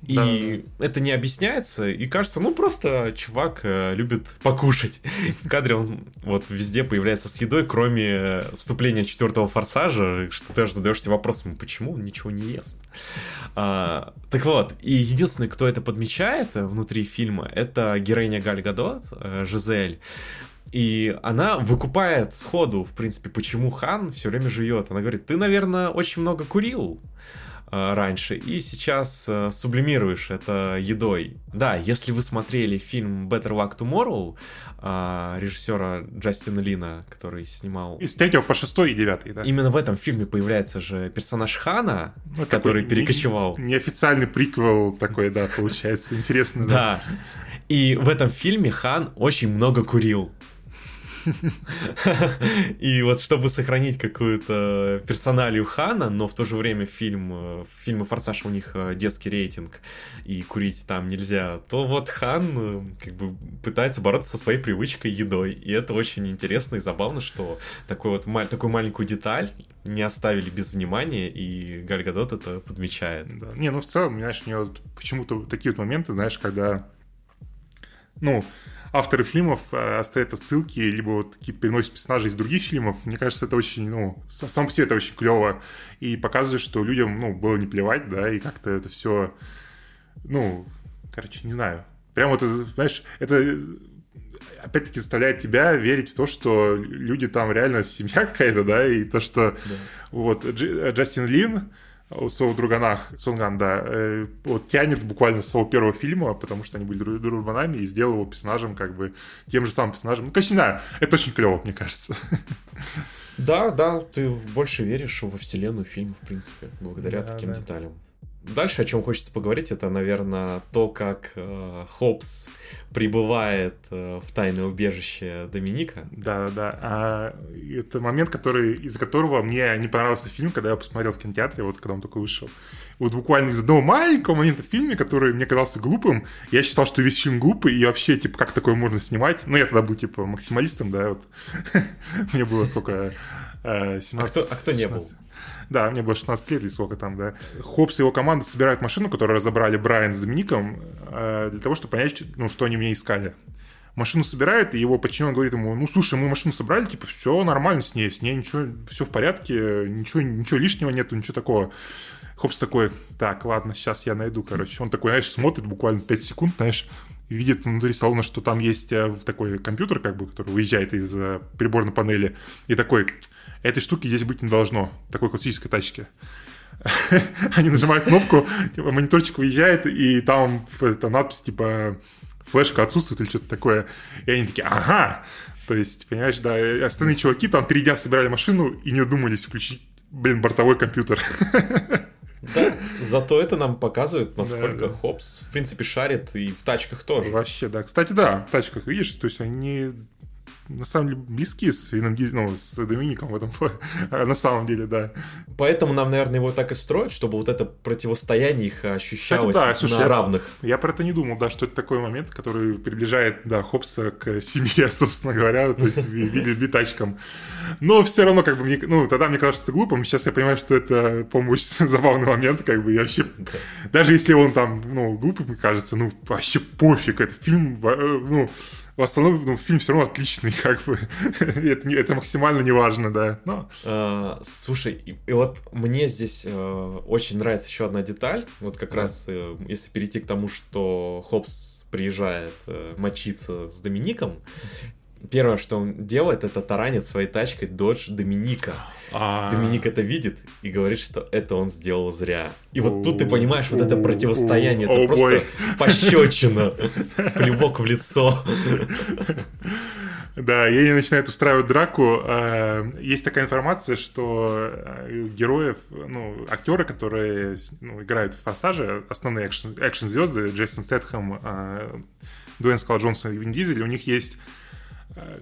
И да. это не объясняется, и кажется, ну просто чувак э, любит покушать. В кадре он вот везде появляется с едой, кроме э, вступления четвертого форсажа, что ты аж задаешься вопросом, почему он ничего не ест. А, так вот, и единственный, кто это подмечает э, внутри фильма, это героиня Галь Гадот, э, Жизель. И она выкупает сходу, в принципе, почему Хан все время жует. Она говорит, ты, наверное, очень много курил. Э, раньше, и сейчас э, сублимируешь это едой. Да, если вы смотрели фильм Better Luck Tomorrow э, режиссера Джастина Лина, который снимал... Из третьего по шестой и девятый, да. Именно в этом фильме появляется же персонаж Хана, ну, который перекочевал. Не, неофициальный приквел такой, да, получается. Интересно. Да. И в этом фильме Хан очень много курил. И вот чтобы сохранить какую-то персоналию Хана, но в то же время фильм, э, фильме «Форсаж» у них э, детский рейтинг, и курить там нельзя, то вот Хан э, как бы пытается бороться со своей привычкой едой. И это очень интересно и забавно, что такой вот, такую маленькую деталь не оставили без внимания, и Галь это подмечает. Да. Не, ну в целом, знаешь, у него почему-то такие вот моменты, знаешь, когда, ну, авторы фильмов э, оставят отсылки, либо вот какие-то переносят персонажей из других фильмов. Мне кажется, это очень, ну, сам по себе это очень клево. И показывает, что людям, ну, было не плевать, да, и как-то это все, ну, короче, не знаю. Прям вот, знаешь, это опять-таки заставляет тебя верить в то, что люди там реально семья какая-то, да, и то, что да. вот Джастин Лин, у своего друганах Сунган, да, э, вот тянет буквально с своего первого фильма, потому что они были дружбанами, и сделал его персонажем, как бы, тем же самым персонажем. Ну, конечно, не знаю, это очень клево, мне кажется. Да, да, ты больше веришь во вселенную фильма, в принципе, благодаря да, таким да. деталям. Дальше, о чем хочется поговорить, это, наверное, то, как э, Хопс прибывает э, в тайное убежище Доминика. Да, да. А это момент, который, из-за которого мне не понравился фильм, когда я посмотрел в кинотеатре, вот когда он только вышел. Вот буквально из одного маленького момента в фильме, который мне казался глупым, я считал, что весь фильм глупый, и вообще, типа, как такое можно снимать? Ну, я тогда был, типа, максималистом, да, вот. Мне было сколько... 17, э, а, а кто не был? Да, мне было 16 лет или сколько там, да. Хопс и его команда собирают машину, которую разобрали Брайан с Домиником, э, для того, чтобы понять, ну, что они в ней искали. Машину собирают, и его подчиненный говорит ему, ну, слушай, мы машину собрали, типа, все нормально с ней, с ней ничего, все в порядке, ничего, ничего лишнего нету, ничего такого. Хопс такой, так, ладно, сейчас я найду, короче. Он такой, знаешь, смотрит буквально 5 секунд, знаешь, видит внутри салона, что там есть э, такой компьютер, как бы, который выезжает из э, приборной панели, и такой, этой штуки здесь быть не должно, такой классической тачки. Они нажимают кнопку, типа, мониторчик выезжает, и там это надпись, типа, флешка отсутствует или что-то такое. И они такие, ага, то есть, понимаешь, да, остальные чуваки там три дня собирали машину и не думались включить, блин, бортовой компьютер. Да, зато это нам показывает, насколько да, да. Хопс, в принципе, шарит и в тачках тоже. Вообще, да. Кстати, да, в тачках, видишь, то есть они на самом деле близки с Вином ну, с Домиником в этом на самом деле, да. Поэтому нам, наверное, его так и строят, чтобы вот это противостояние их ощущалось Кстати, да, слушай, на я, равных. Я про это не думал, да, что это такой момент, который приближает, да, Хопса к семье, собственно говоря, то есть битачкам. Но все равно, как бы, мне, ну, тогда мне казалось, что это глупо, сейчас я понимаю, что это, по-моему, очень забавный момент, как бы, вообще, да. даже если он там, ну, глупый, мне кажется, ну, вообще пофиг, это фильм, э, ну, в остальном ну, фильм все равно отличный, как бы. это, это максимально неважно, да. Но... А, слушай, и, и вот мне здесь э, очень нравится еще одна деталь. Вот как да. раз, э, если перейти к тому, что Хопс приезжает э, мочиться с Домиником, первое, что он делает, это таранит своей тачкой Dodge Доминика. А... Доминик это видит и говорит, что это он сделал зря. И вот тут ты понимаешь, вот это противостояние, это просто пощечина, плевок в лицо. Да, и они начинают устраивать драку. А, есть такая информация, что э, героев, ну, актеры, которые ну, играют в «Форсаже», основные экшн-звезды, Джейсон Стэтхэм, а, Дуэйн Скал Джонсон и Вин Дизель, у них есть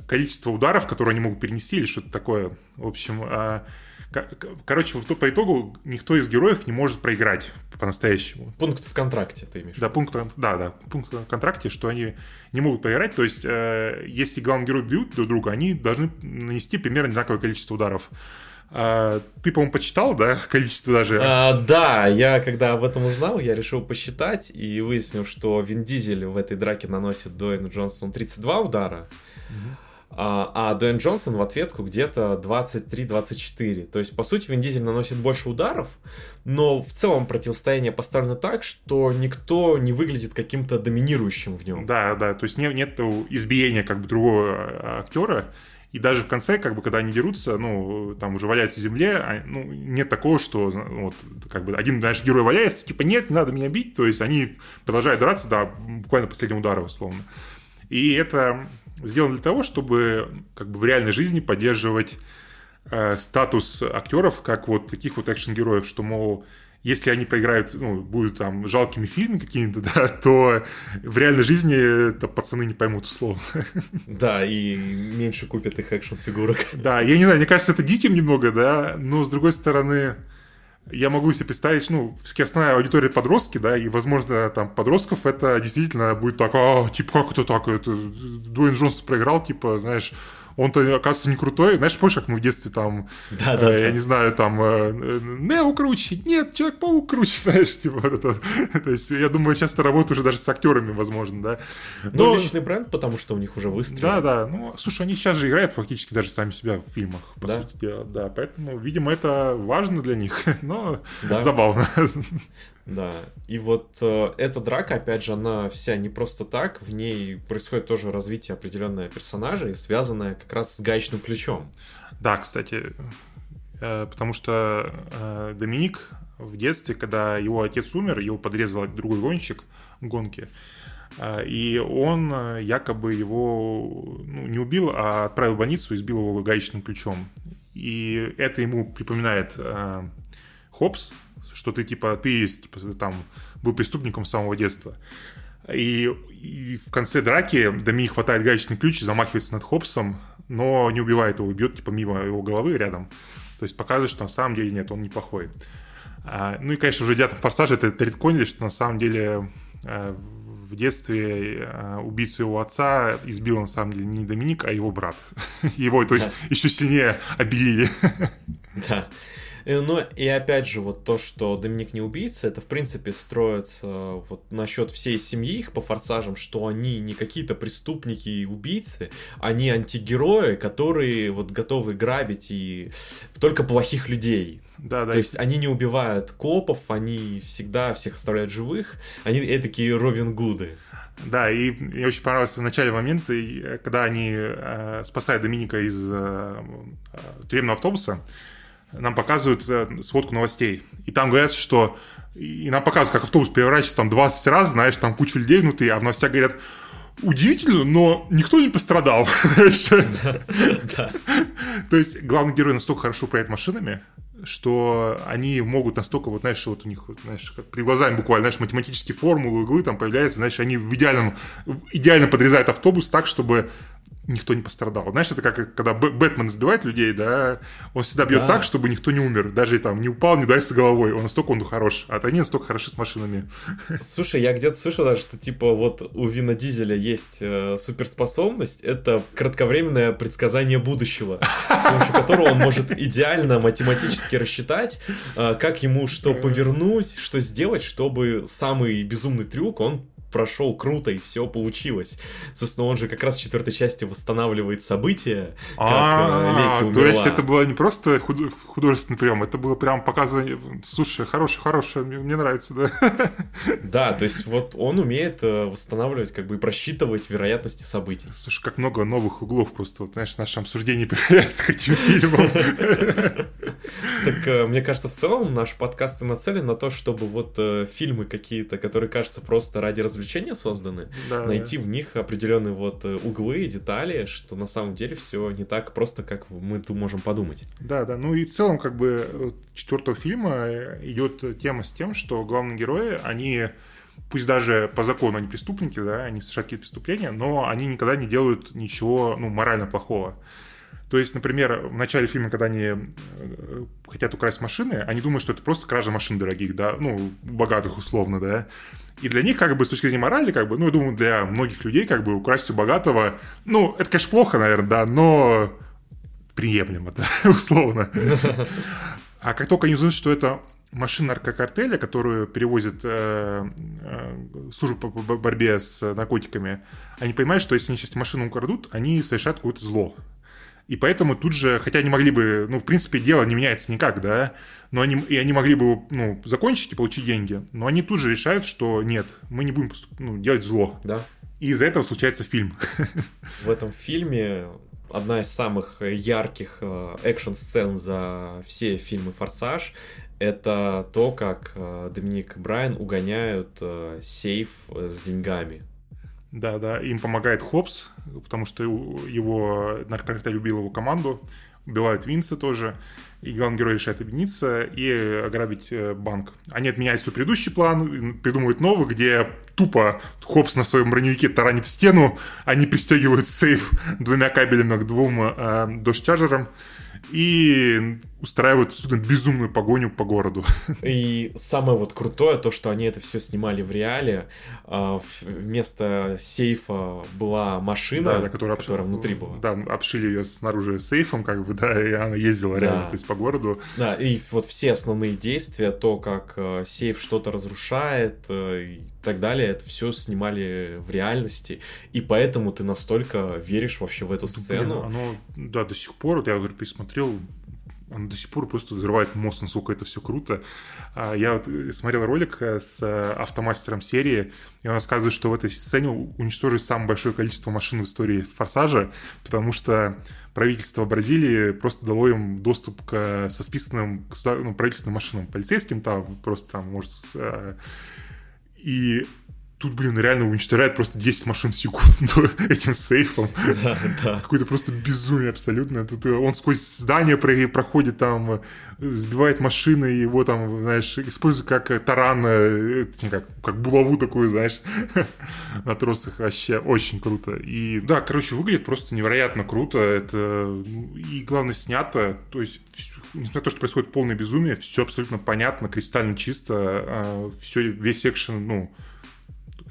количество ударов, которые они могут перенести или что-то такое. В общем, а, Короче, по итогу никто из героев не может проиграть по-настоящему. Пункт в контракте, ты имеешь? Да, пункт, да, да, пункт в контракте, что они не могут проиграть. То есть, э, если главный герой бьют друг друга, они должны нанести примерно одинаковое количество ударов. А, ты, по-моему, почитал, да, количество даже? А, да, я когда об этом узнал, я решил посчитать и выяснил, что Вин Дизель в этой драке наносит Дуэйну Джонсону 32 удара, а, а Дуэйн Джонсон в ответку где-то 23-24. То есть, по сути, Вин Дизель наносит больше ударов, но в целом противостояние поставлено так, что никто не выглядит каким-то доминирующим в нем. Да, да, то есть нет, нет избиения как бы другого а, актера, и даже в конце, как бы, когда они дерутся, ну, там уже валяются в земле, а, ну, нет такого, что вот, как бы, один, знаешь, герой валяется, типа, нет, не надо меня бить, то есть они продолжают драться до буквально последнего удара, условно. И это сделано для того, чтобы, как бы, в реальной жизни поддерживать э, статус актеров, как вот таких вот экшен-героев, что, мол, если они поиграют, ну, будут там жалкими фильмами какими-то, да, то в реальной жизни это пацаны не поймут условно. Да, и меньше купят их экшн-фигурок. Да, я не знаю, мне кажется, это диким немного, да, но с другой стороны, я могу себе представить, ну, все-таки основная аудитория подростки, да, и, возможно, там, подростков это действительно будет так, а, типа, как это так, это Дуэйн Джонсон проиграл, типа, знаешь, он-то, оказывается, не крутой. Знаешь, помнишь, как мы в детстве там, да, да, э, я да. не знаю, там, э, Нео круче, нет, Человек-паук круче, знаешь, типа вот это. То есть, я думаю, сейчас это работает уже даже с актерами, возможно, да. Но... Ну, личный бренд, потому что у них уже выстрел. Да, да. Ну, слушай, они сейчас же играют фактически даже сами себя в фильмах, по да? сути дела. Да, поэтому, видимо, это важно для них, но да. забавно. Да, и вот э, эта драка, опять же, она вся не просто так, в ней происходит тоже развитие определенного персонажа, и связанное как раз с гаечным ключом. Да, кстати, э, потому что э, Доминик в детстве, когда его отец умер, его подрезал другой гонщик в гонке, э, и он э, якобы его ну, не убил, а отправил в больницу и сбил его гаечным ключом. И это ему припоминает э, Хопс, что ты типа ты типа, там был преступником с самого детства. И, и в конце драки Дами хватает гаечный ключ и замахивается над Хопсом, но не убивает его, бьет типа мимо его головы рядом. То есть показывает, что на самом деле нет, он неплохой. А, ну и, конечно, уже девятом форсаже это редконили, что на самом деле а, в детстве а, убийцу его отца избил на самом деле не Доминик, а его брат. Его, то есть, еще сильнее обелили. Да. Э, ну и опять же, вот то, что Доминик не убийца, это в принципе строится вот насчет всей семьи их по форсажам, что они не какие-то преступники и убийцы, они антигерои, которые вот готовы грабить и только плохих людей. Да, да. То есть они не убивают копов, они всегда всех оставляют живых, они такие Робин Гуды. Да, и мне очень понравился в начале момент, когда они э, спасают Доминика из э, э, тюремного автобуса, нам показывают э, сводку новостей. И там говорят, что... И нам показывают, как автобус переворачивается там 20 раз, знаешь, там куча людей внутри, а в новостях говорят, удивительно, но никто не пострадал. То есть главный герой настолько хорошо управляет машинами, что они могут настолько, вот, знаешь, вот у них, знаешь, как перед глазами буквально, знаешь, математические формулы, углы там появляются, знаешь, они в идеальном, идеально подрезают автобус так, чтобы никто не пострадал. Знаешь, это как когда Бэтмен сбивает людей, да, он всегда бьет да. так, чтобы никто не умер, даже там не упал, не ударился головой. Он настолько он хорош, а они настолько хороши с машинами. Слушай, я где-то слышал даже, что типа вот у Вина Дизеля есть э, суперспособность, это кратковременное предсказание будущего, с помощью которого он может идеально математически рассчитать, э, как ему что повернуть, что сделать, чтобы самый безумный трюк он прошел круто и все получилось. Собственно, он же как раз в четвертой части восстанавливает события, как э, Лети умерла. То есть это было не просто художественный прием, это было прям показывание, слушай, хороший, хороший, мне нравится, да. Да, то есть вот он умеет э, восстанавливать, как бы и просчитывать вероятности событий. Слушай, как много новых углов просто, вот, знаешь, в нашем обсуждении появляется к этим фильмам. Так, э, мне кажется, в целом наш подкаст и нацелен на то, чтобы вот фильмы какие-то, которые кажутся просто ради развлечения, созданы, да, найти в них определенные вот э, углы и детали, что на самом деле все не так просто, как мы тут можем подумать. Да, да. Ну и в целом, как бы, четвертого фильма э, идет тема с тем, что главные герои, они пусть даже по закону они преступники, да, они совершают какие-то преступления, но они никогда не делают ничего, ну, морально плохого. То есть, например, в начале фильма, когда они э, хотят украсть машины, они думают, что это просто кража машин дорогих, да, ну, богатых условно, да. И для них, как бы, с точки зрения морали, как бы, ну, я думаю, для многих людей, как бы, украсть у богатого, ну, это, конечно, плохо, наверное, да, но приемлемо, да, условно. А как только они узнают, что это машина наркокартеля, которую перевозит э, э, служба по борьбе с наркотиками, они понимают, что если они сейчас машину украдут, они совершают какое-то зло. И поэтому тут же, хотя они могли бы, ну, в принципе, дело не меняется никак, да, но они, и они могли бы, ну, закончить и получить деньги, но они тут же решают, что нет, мы не будем ну, делать зло. Да. И из-за этого случается фильм. В этом фильме одна из самых ярких э, экшн-сцен за все фильмы «Форсаж» это то, как э, Доминик и Брайан угоняют э, сейф с деньгами. Да, да, им помогает Хопс, потому что его наркокартель любил его команду, убивают Винса тоже, и главный герой решает объединиться и ограбить э, банк. Они отменяют свой предыдущий план, придумывают новый, где тупо Хопс на своем броневике таранит стену, они пристегивают сейф двумя кабелями к двум э, дождь-чарджерам, и устраивают абсолютно безумную погоню по городу. И самое вот крутое, то, что они это все снимали в реале. А, вместо сейфа была машина, да, да, которая, которая внутри была. Да, обшили ее снаружи сейфом, как бы, да, и она ездила да. реально, то есть по городу. Да, и вот все основные действия, то, как э, сейф что-то разрушает э, и так далее, это все снимали в реальности, и поэтому ты настолько веришь вообще в эту сцену. Блин, оно, да, до сих пор, вот я, говорю, пересмотрел, он до сих пор просто взрывает мозг, насколько это все круто. А, я вот смотрел ролик э, с э, автомастером серии, и он рассказывает, что в этой сцене уничтожили самое большое количество машин в истории «Форсажа», потому что правительство Бразилии просто дало им доступ к со списанным ну, правительственным машинам, полицейским там, просто там, может, э, и тут, блин, реально уничтожает просто 10 машин в секунду этим сейфом. Да, да. Какое-то просто безумие абсолютно. Тут э, он сквозь здание проходит там, э, сбивает машины, его там, знаешь, использует как э, таран, как, как булаву такую, знаешь, на тросах. Вообще очень круто. И да, короче, выглядит просто невероятно круто. Это и главное снято, то есть несмотря на то, что происходит полное безумие, все абсолютно понятно, кристально чисто, а, все, весь экшен, ну,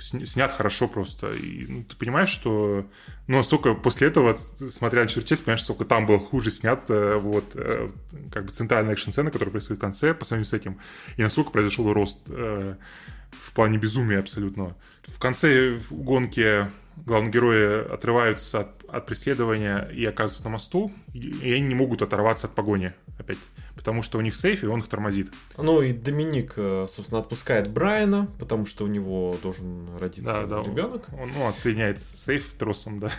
снят хорошо просто. И ну, ты понимаешь, что ну, настолько после этого, смотря на четвертую часть, понимаешь, сколько там было хуже снято, вот, э, как бы центральная экшн-сцена, которая происходит в конце, по сравнению с этим, и насколько произошел рост э, в плане безумия абсолютно. В конце гонки главные герои отрываются от, от преследования и оказываются на мосту, и они не могут оторваться от погони опять, потому что у них сейф, и он их тормозит. Ну и Доминик, э, собственно, отпускает Брайана, потому что у него должен родиться да, да, ребенок. Он, ну, отсоединяет сейф тросом, да.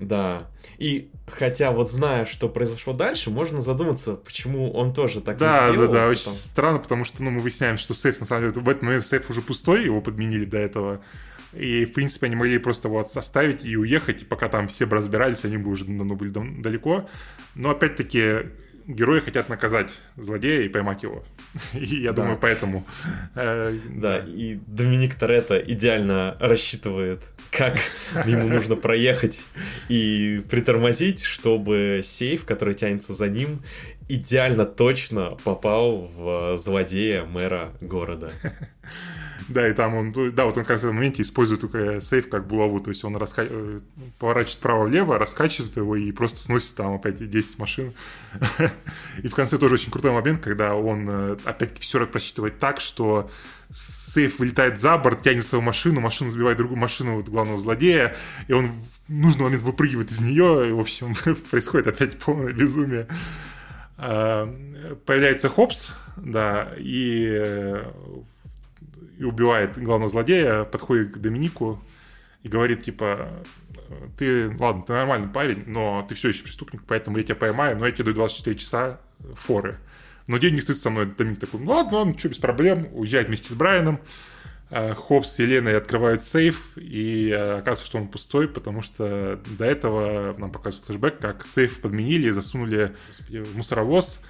Да. И хотя вот зная, что произошло дальше, можно задуматься, почему он тоже так да, не сделал. Да, да, да, очень странно, потому что ну, мы выясняем, что сейф, на самом деле, в этот момент сейф уже пустой, его подменили до этого. И, в принципе, они могли просто вот составить и уехать, и пока там все бы разбирались, они бы уже давно были далеко. Но, опять-таки, герои хотят наказать злодея и поймать его. И я да. думаю, поэтому... Э, да, и Доминик Торетто идеально рассчитывает, как ему нужно проехать и притормозить, чтобы сейф, который тянется за ним, идеально точно попал в злодея мэра города. Да, и там он, да, вот он как раз в этом моменте использует только сейф как булаву, то есть он раска... Э, поворачивает справа-влево, раскачивает его и просто сносит там опять 10 машин. И в конце тоже очень крутой момент, когда он э, опять все просчитывает так, что сейф вылетает за борт, тянет свою машину, машина сбивает другую машину вот, главного злодея, и он в нужный момент выпрыгивает из нее, и, в общем, происходит опять полное безумие. А, появляется Хопс, да, и э, и убивает главного злодея, подходит к Доминику и говорит, типа, ты, ладно, ты нормальный парень, но ты все еще преступник, поэтому я тебя поймаю, но я тебе даю 24 часа форы. Но день не стоит со мной. Доминик такой, ну ладно, ладно, что, без проблем. Уезжает вместе с Брайаном. А, Хопс с Еленой открывают сейф, и а, оказывается, что он пустой, потому что до этого нам показывают флешбэк, как сейф подменили, засунули в мусоровоз,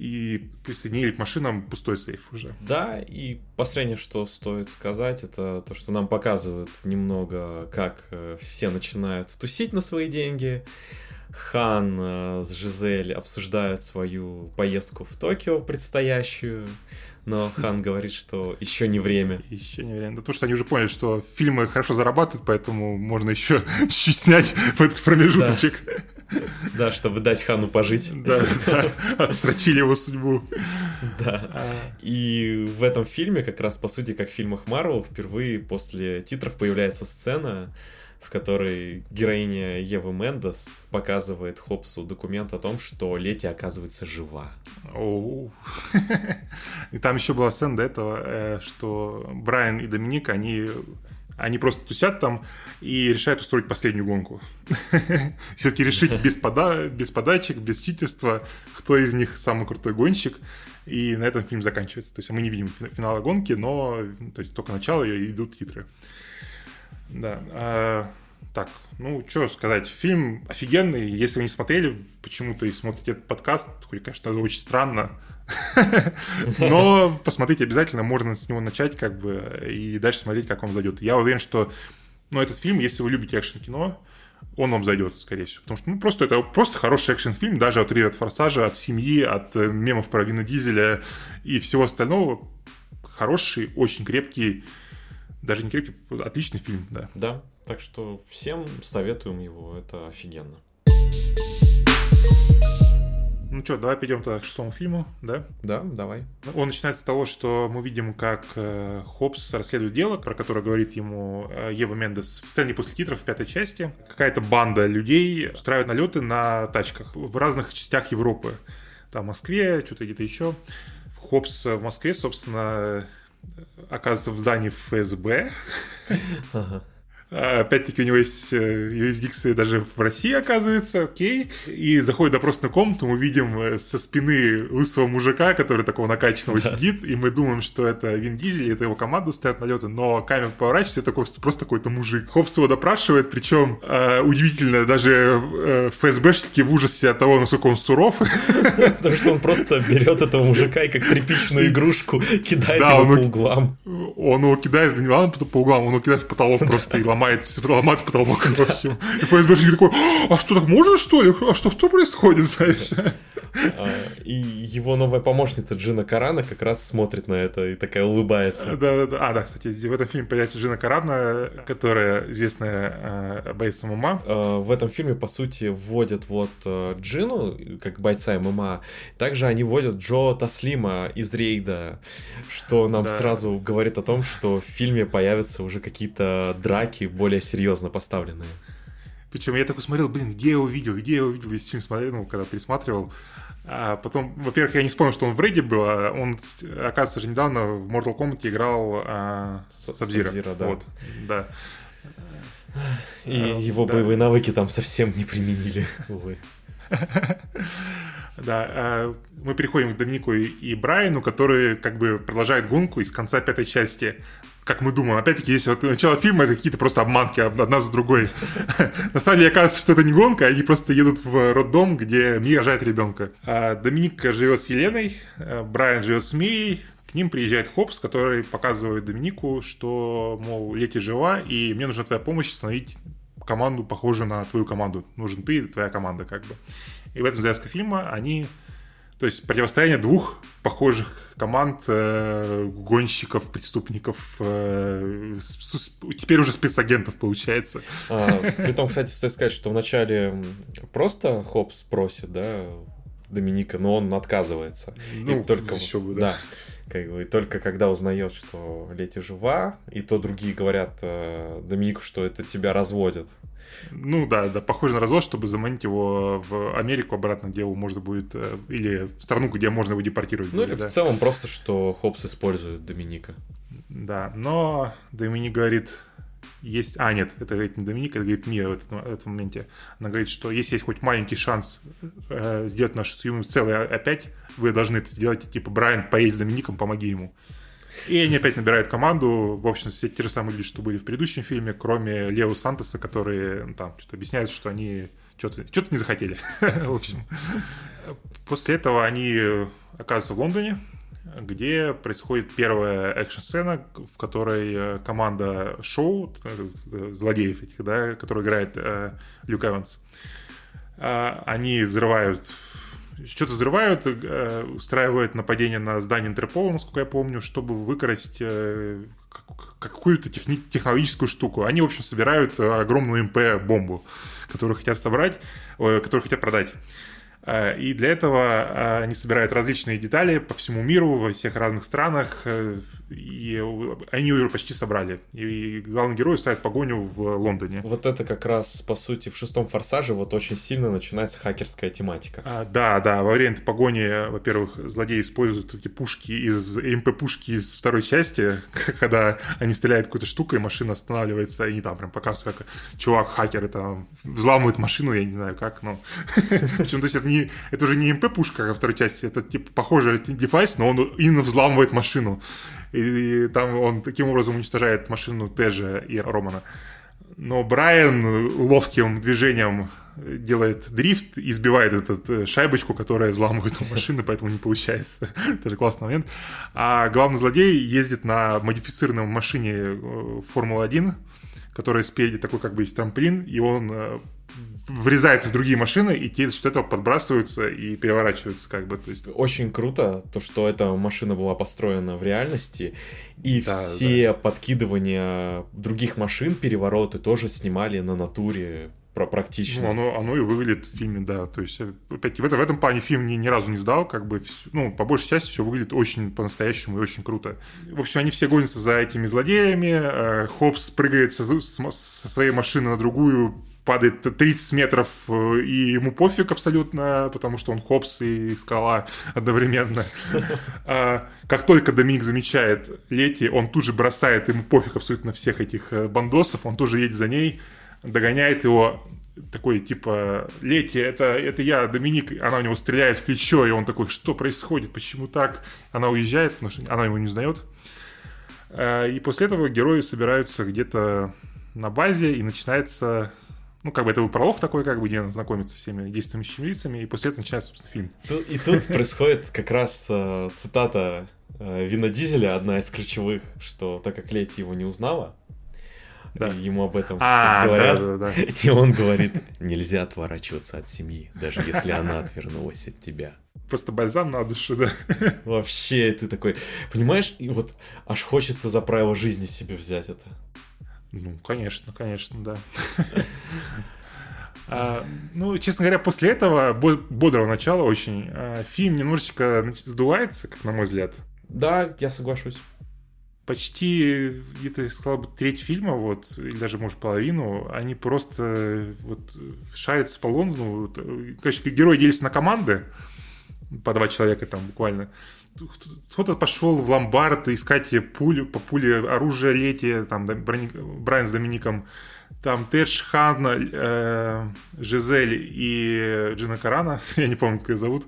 и присоединили к машинам пустой сейф уже. Да, и последнее, что стоит сказать, это то, что нам показывают немного, как э, все начинают тусить на свои деньги, Хан э, с Жизель обсуждают свою поездку в Токио предстоящую, но Хан говорит, что еще не время. Еще не время. Да потому что они уже поняли, что фильмы хорошо зарабатывают, поэтому можно еще чуть-чуть снять в этот промежуточек. Да, чтобы дать Хану пожить. Да, да, отстрочили его судьбу. Да. А. И в этом фильме, как раз по сути, как в фильмах Марвел, впервые после титров появляется сцена, в которой героиня Евы Мендес показывает Хопсу документ о том, что Лети оказывается жива. И там еще была сцена до этого, э, что Брайан и Доминик, они они просто тусят там и решают устроить последнюю гонку. Все-таки решить без, пода без подачек, без читерства, кто из них самый крутой гонщик. И на этом фильм заканчивается. То есть мы не видим финала гонки, но то есть только начало и идут титры. Да. А, так, ну, что сказать. Фильм офигенный. Если вы не смотрели почему-то и смотрите этот подкаст, хоть, конечно, это очень странно. Но посмотрите обязательно, можно с него начать, как бы, и дальше смотреть, как вам зайдет. Я уверен, что ну, этот фильм, если вы любите экшн-кино, он вам зайдет, скорее всего. Потому что ну, просто это просто хороший экшн-фильм, даже от от Форсажа, от семьи, от э, мемов про Вина Дизеля и всего остального. Хороший, очень крепкий, даже не крепкий, отличный фильм, да. Да, так что всем советуем его, это офигенно. Ну что, давай перейдем тогда к шестому фильму, да? Да, давай. Он начинается с того, что мы видим, как э, Хопс расследует дело, про которое говорит ему э, Ева Мендес в сцене после титров в пятой части. Какая-то банда людей устраивает налеты на тачках в разных частях Европы. Там Москве, что-то где-то еще. Хопс в Москве, собственно, оказывается в здании ФСБ. Ага. А, опять-таки у него есть э, юрисдикция даже в России, оказывается, окей. И заходит в допросную комнату, мы видим э, со спины лысого мужика, который такого накачанного да. сидит, и мы думаем, что это Вин Дизель, это его команда стоят налеты, но камера поворачивается, это такой, просто какой-то мужик. Хопс его допрашивает, причем э, удивительно, даже э, ФСБшники в ужасе от того, насколько он суров. Потому что он просто берет этого мужика и как тряпичную игрушку кидает его по углам. Он его кидает, не ладно по углам, он его кидает в потолок просто и ломает ломает, ломает потолок, в общем. И ФСБшник такой, а что, так можно, что ли? А что, что происходит, знаешь? А, и его новая помощница Джина Карана как раз смотрит на это и такая улыбается. Да, да, да. А, да, кстати, в этом фильме появляется Джина Карана, которая известная э, бойца ММА. В этом фильме, по сути, вводят вот э, Джину, как бойца ММА. Также они вводят Джо Таслима из Рейда, что нам да. сразу говорит о том, что в фильме появятся уже какие-то драки более серьезно поставленные. Причем я такой смотрел, блин, где я его видел, где я его видел, весь фильм смотрел, ну, когда пересматривал. А потом, во-первых, я не вспомнил, что он в Рейде был, а он, оказывается, же недавно в Mortal Kombat играл а, Сабзира. Sub да. Вот, да. И а, его да. боевые навыки там совсем не применили, увы. Да, а, мы переходим к Доминику и Брайану, которые как бы продолжают гонку из конца пятой части как мы думаем. Опять-таки, если вот начало фильма, это какие-то просто обманки одна за другой. На самом деле, оказывается, что это не гонка, они просто едут в роддом, где Мия рожает ребенка. А Доминик живет с Еленой, а Брайан живет с Мией, к ним приезжает Хопс, который показывает Доминику, что, мол, Лети жива, и мне нужна твоя помощь установить команду, похожую на твою команду. Нужен ты твоя команда, как бы. И в этом завязка фильма они то есть противостояние двух похожих команд э, гонщиков, преступников, э, с, теперь уже спецагентов получается. А, при том, кстати, стоит сказать, что вначале просто Хопс просит, да, Доминика, но он отказывается. Ну, и только еще бы, да. да. Как бы, только когда узнает, что Лети жива, и то другие говорят э, Доминику, что это тебя разводят. Ну да, да, похоже на развод, чтобы заманить его в Америку обратно, где его можно будет, э, или в страну, где можно его депортировать. Ну или да. в целом просто, что Хопс использует Доминика. Да, но Доминик говорит, есть... А, нет, это говорит не Доминик, это говорит Мия в этом, в этом моменте. Она говорит, что если есть хоть маленький шанс э, сделать нашу съемку целой опять, вы должны это сделать. Типа, Брайан, поедь с Домиником, помоги ему. И они опять набирают команду. В общем, все те же самые люди, что были в предыдущем фильме, кроме Лео Сантоса, которые ну, там что-то объясняют, что они что-то что не захотели. в общем. После этого они оказываются в Лондоне, где происходит первая экшн-сцена, в которой э, команда Шоу, э, злодеев этих, да, который играет э, Люк Эванс, А, они взрывают что-то взрывают, э, устраивают нападение на здание Интерпола, насколько я помню, чтобы выкрасть э, какую-то техни- технологическую штуку. Они, в общем, собирают огромную МП-бомбу, которую хотят собрать, которую хотят продать. Э, и для этого э, они собирают различные детали по всему миру, во всех разных странах, э, и они уже почти собрали. И главный герой ставит погоню в Лондоне. Вот это как раз, по сути, в шестом форсаже вот очень сильно начинается хакерская тематика. А, да, да, во время этой погони, во-первых, злодеи используют эти пушки из МП-пушки из второй части, когда они стреляют какой-то штукой, машина останавливается, и они там прям показывают, как чувак-хакер это взламывает машину, я не знаю как, но... Причем, то есть это, не, это уже не МП-пушка, как во второй части, это типа похожий девайс, но он именно взламывает машину и, там он таким образом уничтожает машину Тежа и Романа. Но Брайан ловким движением делает дрифт и сбивает эту э, шайбочку, которая взламывает машину, поэтому не получается. Это же классный момент. А главный злодей ездит на модифицированной машине э, Формула-1, которая спереди такой как бы есть трамплин, и он э, врезается в другие машины, и те что этого подбрасываются и переворачиваются, как бы. То есть... Очень круто, то, что эта машина была построена в реальности, и да, все да. подкидывания других машин, перевороты тоже снимали на натуре про практично. Ну, оно, оно и выглядит в фильме, да. То есть, опять, в, этом, в этом плане фильм ни, ни разу не сдал, как бы, ну, по большей части все выглядит очень по-настоящему и очень круто. В общем, они все гонятся за этими злодеями, э, Хопс прыгает со, со своей машины на другую, падает 30 метров, э, и ему пофиг абсолютно, потому что он хопс и скала одновременно. А, как только Доминик замечает Лети, он тут же бросает ему пофиг абсолютно всех этих э, бандосов, он тоже едет за ней, догоняет его, такой, типа, Лети, это, это я, Доминик, она у него стреляет в плечо, и он такой, что происходит, почему так? Она уезжает, потому что она его не узнает. А, и после этого герои собираются где-то на базе, и начинается ну, как бы это был пролог такой, как бы, где он знакомится с всеми действующими лицами, и после этого начинается, собственно, фильм. И тут происходит как раз э, цитата э, Вина Дизеля, одна из ключевых, что так как Лети его не узнала, да. ему об этом а, говорят, да, да, да. и он говорит, нельзя отворачиваться от семьи, даже если она отвернулась от тебя. Просто бальзам на душу, да. Вообще, ты такой, понимаешь, и вот аж хочется за правило жизни себе взять это. Ну, конечно, конечно, да. А, ну, честно говоря, после этого бодрого начала очень а, фильм немножечко сдувается, как на мой взгляд. Да, я соглашусь. Почти, где-то, сказал бы, треть фильма, вот, или даже, может, половину, они просто вот шарятся по Лондону. Короче, герои делятся на команды, по два человека там буквально кто-то пошел в ломбард искать пулю, по пуле оружие Лети, там Брайан с Домиником, там Тедж Хан, э, Жизель и Джина Карана, я не помню, как ее зовут,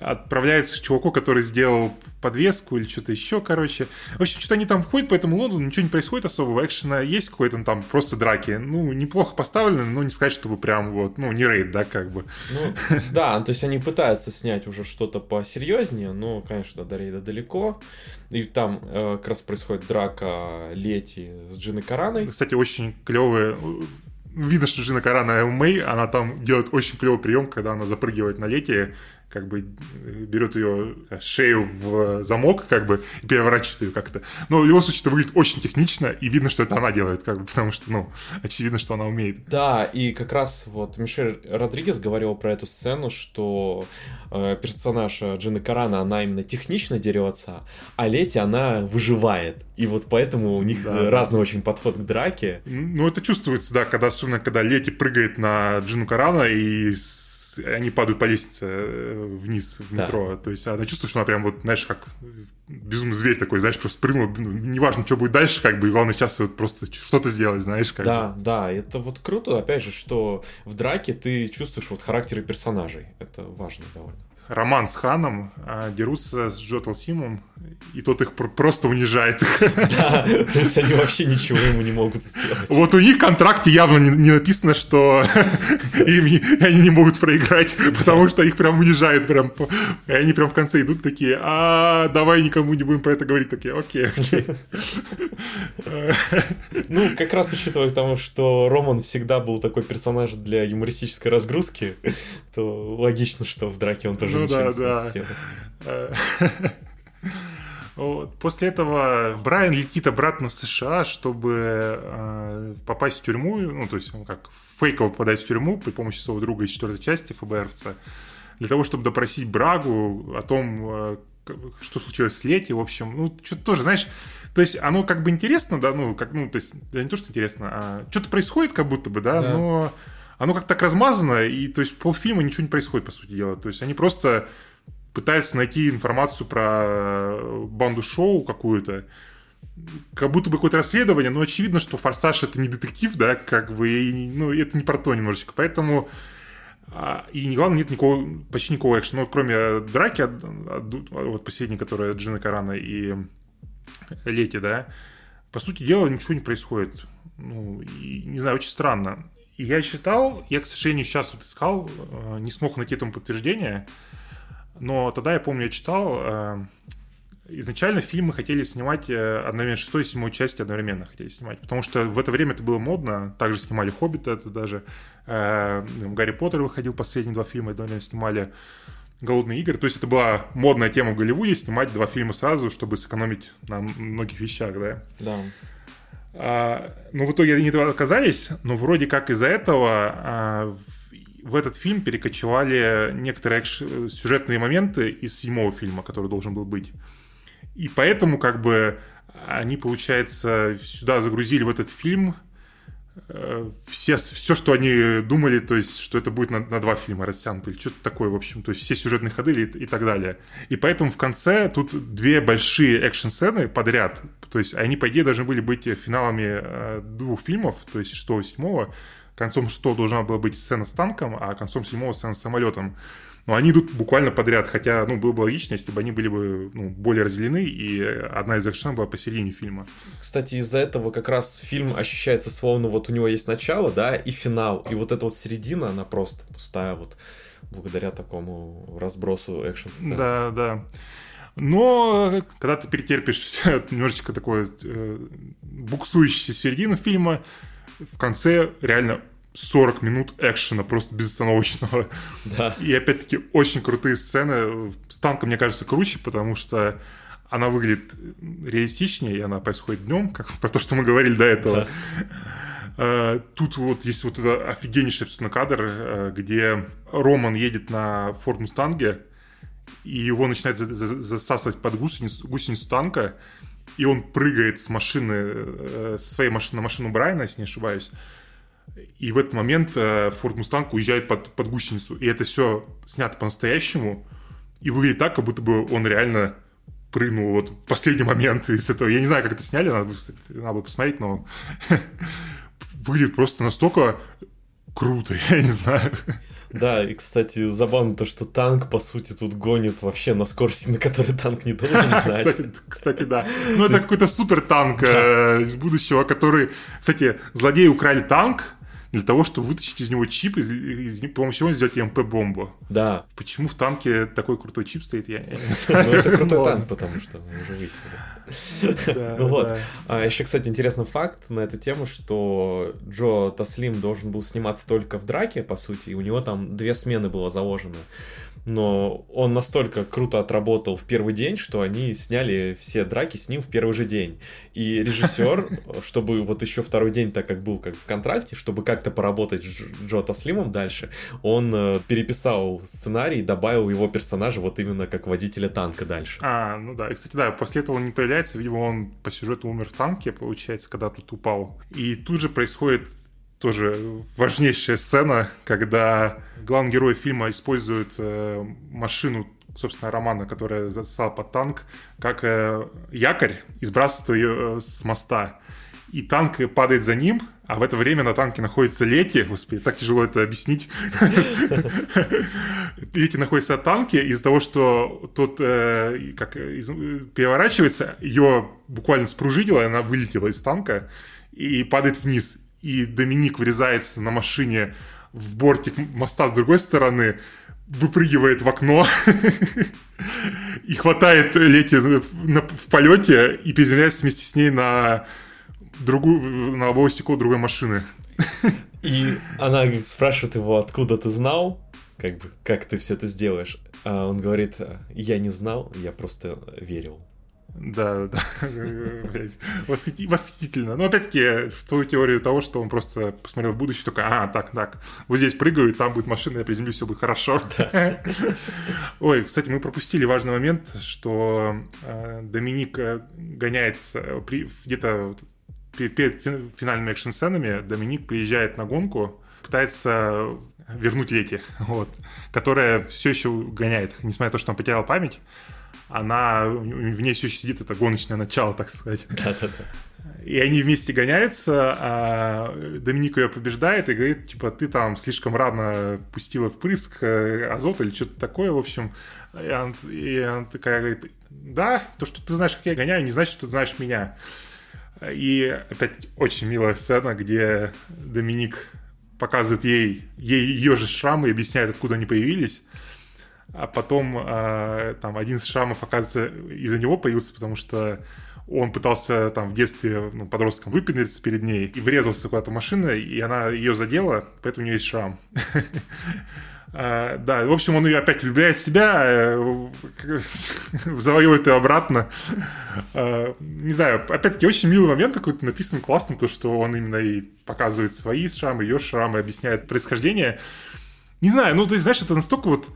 отправляется к чуваку, который сделал подвеску или что-то еще, короче. В общем, что-то они там входят по этому Лондону, ничего не происходит особого, экшена есть какой-то там просто драки. Ну, неплохо поставлены, но не сказать, чтобы прям вот, ну, не рейд, да, как бы. Ну, да, то есть они пытаются снять уже что-то посерьезнее, но, конечно, до рейда далеко. И там э, как раз происходит драка Лети с Джиной Караной. Кстати, очень клевые видно, что Джина Карана Мэй, она там делает очень клевый прием, когда она запрыгивает на лети, как бы э, берет ее э, шею в замок, как бы, и переворачивает ее как-то. Но в любом случае это выглядит очень технично, и видно, что это она делает, как бы, потому что, ну, очевидно, что она умеет. Да, и как раз вот Мишель Родригес говорил про эту сцену, что э, персонаж Джины Карана, она именно технично дерется, а Лети, она выживает. И вот поэтому у них да, разный да. очень подход к драке. Ну, это чувствуется, да, когда, особенно когда Лети прыгает на Джину Карана и они падают по лестнице э, вниз в метро. Да. То есть она чувствует, что она прям вот, знаешь, как безумный зверь такой, знаешь, просто прыгнул, ну, неважно, что будет дальше, как бы, главное сейчас вот просто что-то сделать, знаешь, как Да, бы. да, это вот круто, опять же, что в драке ты чувствуешь вот характеры персонажей, это важно довольно. Роман с Ханом а, дерутся с Джо Талсимом, и тот их просто унижает. Да, то есть они вообще ничего ему не могут сделать. Вот у них в контракте явно не, не написано, что им они не могут проиграть, потому что их прям унижают прям. И они прям в конце идут такие, а давай никому не будем про это говорить. Такие, окей, окей. Ну, как раз учитывая тому, что Роман всегда был такой персонаж для юмористической разгрузки, то логично, что в драке он тоже ну, да, да. сделать. Вот. После этого Брайан летит обратно в США, чтобы э, попасть в тюрьму, ну, то есть он как фейково попадает в тюрьму при помощи своего друга из четвертой части ФБРовца, для того, чтобы допросить Брагу о том, э, что случилось с Лети, в общем, ну, что-то тоже, знаешь, то есть оно как бы интересно, да, ну, как, ну, то есть, да не то, что интересно, а что-то происходит как будто бы, да, да. но оно как-то так размазано, и, то есть, полфильма ничего не происходит, по сути дела, то есть они просто пытаются найти информацию про банду шоу какую-то, как будто бы какое-то расследование, но очевидно, что «Форсаж» — это не детектив, да, как бы, и, ну, это не про то немножечко, поэтому... А, и главное, нет никакого, почти никакого экшена, ну, кроме драки, от, от, вот последней, которая Джина Карана и Лети, да, по сути дела ничего не происходит. Ну, и, не знаю, очень странно. Я читал, я, к сожалению, сейчас вот искал, э, не смог найти этому подтверждение, но тогда, я помню, я читал, э, изначально фильмы хотели снимать э, одновременно, шестой и седьмой части одновременно хотели снимать, потому что в это время это было модно, также снимали «Хоббита», это даже Гарри Поттер выходил, последние два фильма одновременно снимали «Голодные игры», то есть это была модная тема в Голливуде, снимать два фильма сразу, чтобы сэкономить на многих вещах, да? Да. А, но в итоге они отказались, но вроде как из-за этого а, в этот фильм перекочевали некоторые сюжетные моменты из седьмого фильма, который должен был быть. И поэтому как бы они, получается, сюда загрузили в этот фильм все, все, что они думали, то есть, что это будет на, на два фильма растянуто, или что-то такое, в общем, то есть все сюжетные ходы и, и так далее. И поэтому в конце тут две большие экшн-сцены подряд, то есть они, по идее, должны были быть финалами э, двух фильмов, то есть шестого и седьмого, концом что должна была быть сцена с танком, а концом седьмого сцена с самолетом. Но они идут буквально подряд, хотя, ну, было бы логично, если бы они были бы ну, более разделены, и одна из экшен была посередине фильма. Кстати, из-за этого как раз фильм ощущается словно вот у него есть начало, да, и финал, и вот эта вот середина, она просто пустая вот благодаря такому разбросу экшн-сцен. Да, да. Но когда ты перетерпишь немножечко такое э, буксующую середину фильма, в конце реально 40 минут экшена, просто безостановочного. Да. И опять-таки очень крутые сцены. С танком, мне кажется, круче, потому что она выглядит реалистичнее, и она происходит днем, как про то, что мы говорили до этого. Да. Тут вот есть вот это офигеннейший абсолютно кадр, э, где Роман едет на Форд Мустанге, и его начинает засасывать под гусеницу, гусеницу танка, и он прыгает с машины, э, со своей машины на машину Брайана, если не ошибаюсь, и в этот момент э, Форд Мустанг уезжает под, под гусеницу. И это все снято по-настоящему, и выглядит так, как будто бы он реально прыгнул вот в последний момент из этого. Я не знаю, как это сняли, надо, надо бы посмотреть, но выглядит просто настолько круто, я не знаю. Да, и, кстати, забавно то, что танк, по сути, тут гонит вообще на скорости, на которой танк не должен гнать. кстати, кстати, да. Ну, это какой-то супер танк э, из будущего, который... Кстати, злодеи украли танк, для того, чтобы вытащить из него чип, из, из, с помощью него сделать МП-бомбу. Да. Почему в танке такой крутой чип стоит, я, не знаю. Ну, это крутой танк, потому что мы уже выяснили. Ну вот. А еще, кстати, интересный факт на эту тему, что Джо Таслим должен был сниматься только в драке, по сути, и у него там две смены было заложено но он настолько круто отработал в первый день, что они сняли все драки с ним в первый же день. И режиссер, чтобы вот еще второй день, так как был как в контракте, чтобы как-то поработать с Джо Таслимом дальше, он э, переписал сценарий добавил его персонажа вот именно как водителя танка дальше. А, ну да. И, кстати, да, после этого он не появляется, видимо, он по сюжету умер в танке, получается, когда тут упал. И тут же происходит тоже важнейшая сцена, когда главный герой фильма использует э, машину, собственно, романа, которая засала под танк, как э, якорь и сбрасывает ее э, с моста. И танк падает за ним, а в это время на танке находится Лети. Господи, так тяжело это объяснить. Лети находится на танке из-за того, что тот э, как, переворачивается, ее буквально спружинило, она вылетела из танка и падает вниз. И Доминик врезается на машине в бортик моста с другой стороны, выпрыгивает в окно и хватает Лети в полете и приземляется вместе с ней на другую, на лобовое стекло другой машины. И она спрашивает его, откуда ты знал, как бы, как ты все это сделаешь. А он говорит, я не знал, я просто верил. Да, да. Восхитительно. Но опять-таки, в твою теорию того, что он просто посмотрел в будущее, только, а, так, так, вот здесь прыгаю, там будет машина, я приземлюсь, все будет хорошо. Ой, кстати, мы пропустили важный момент, что э, Доминик э, гоняется где-то перед финальными экшн-сценами Доминик приезжает на гонку, пытается вернуть Лети, вот, которая все еще гоняет, несмотря на то, что он потерял память, она, в ней все еще сидит это гоночное начало, так сказать. Да-да-да. И они вместе гоняются, а Доминик ее побеждает и говорит, типа, ты там слишком рано пустила впрыск э, азота или что-то такое, в общем. И она, и она такая говорит, да, то, что ты знаешь, как я гоняю, не значит, что ты знаешь меня. И опять очень милая сцена, где Доминик показывает ей, ей ее же шрамы и объясняет, откуда они появились. А потом э, там один из шрамов, оказывается, из-за него появился, потому что он пытался там в детстве ну, подростком выпендриться перед ней и врезался куда-то в машину, и она ее задела, поэтому у нее есть шрам. А, да, в общем, он ее опять влюбляет в себя, э, завоевывает ее обратно. А, не знаю, опять-таки, очень милый момент какой-то написан классно, то, что он именно и показывает свои шрамы, ее шрамы, объясняет происхождение. Не знаю, ну, ты знаешь, это настолько вот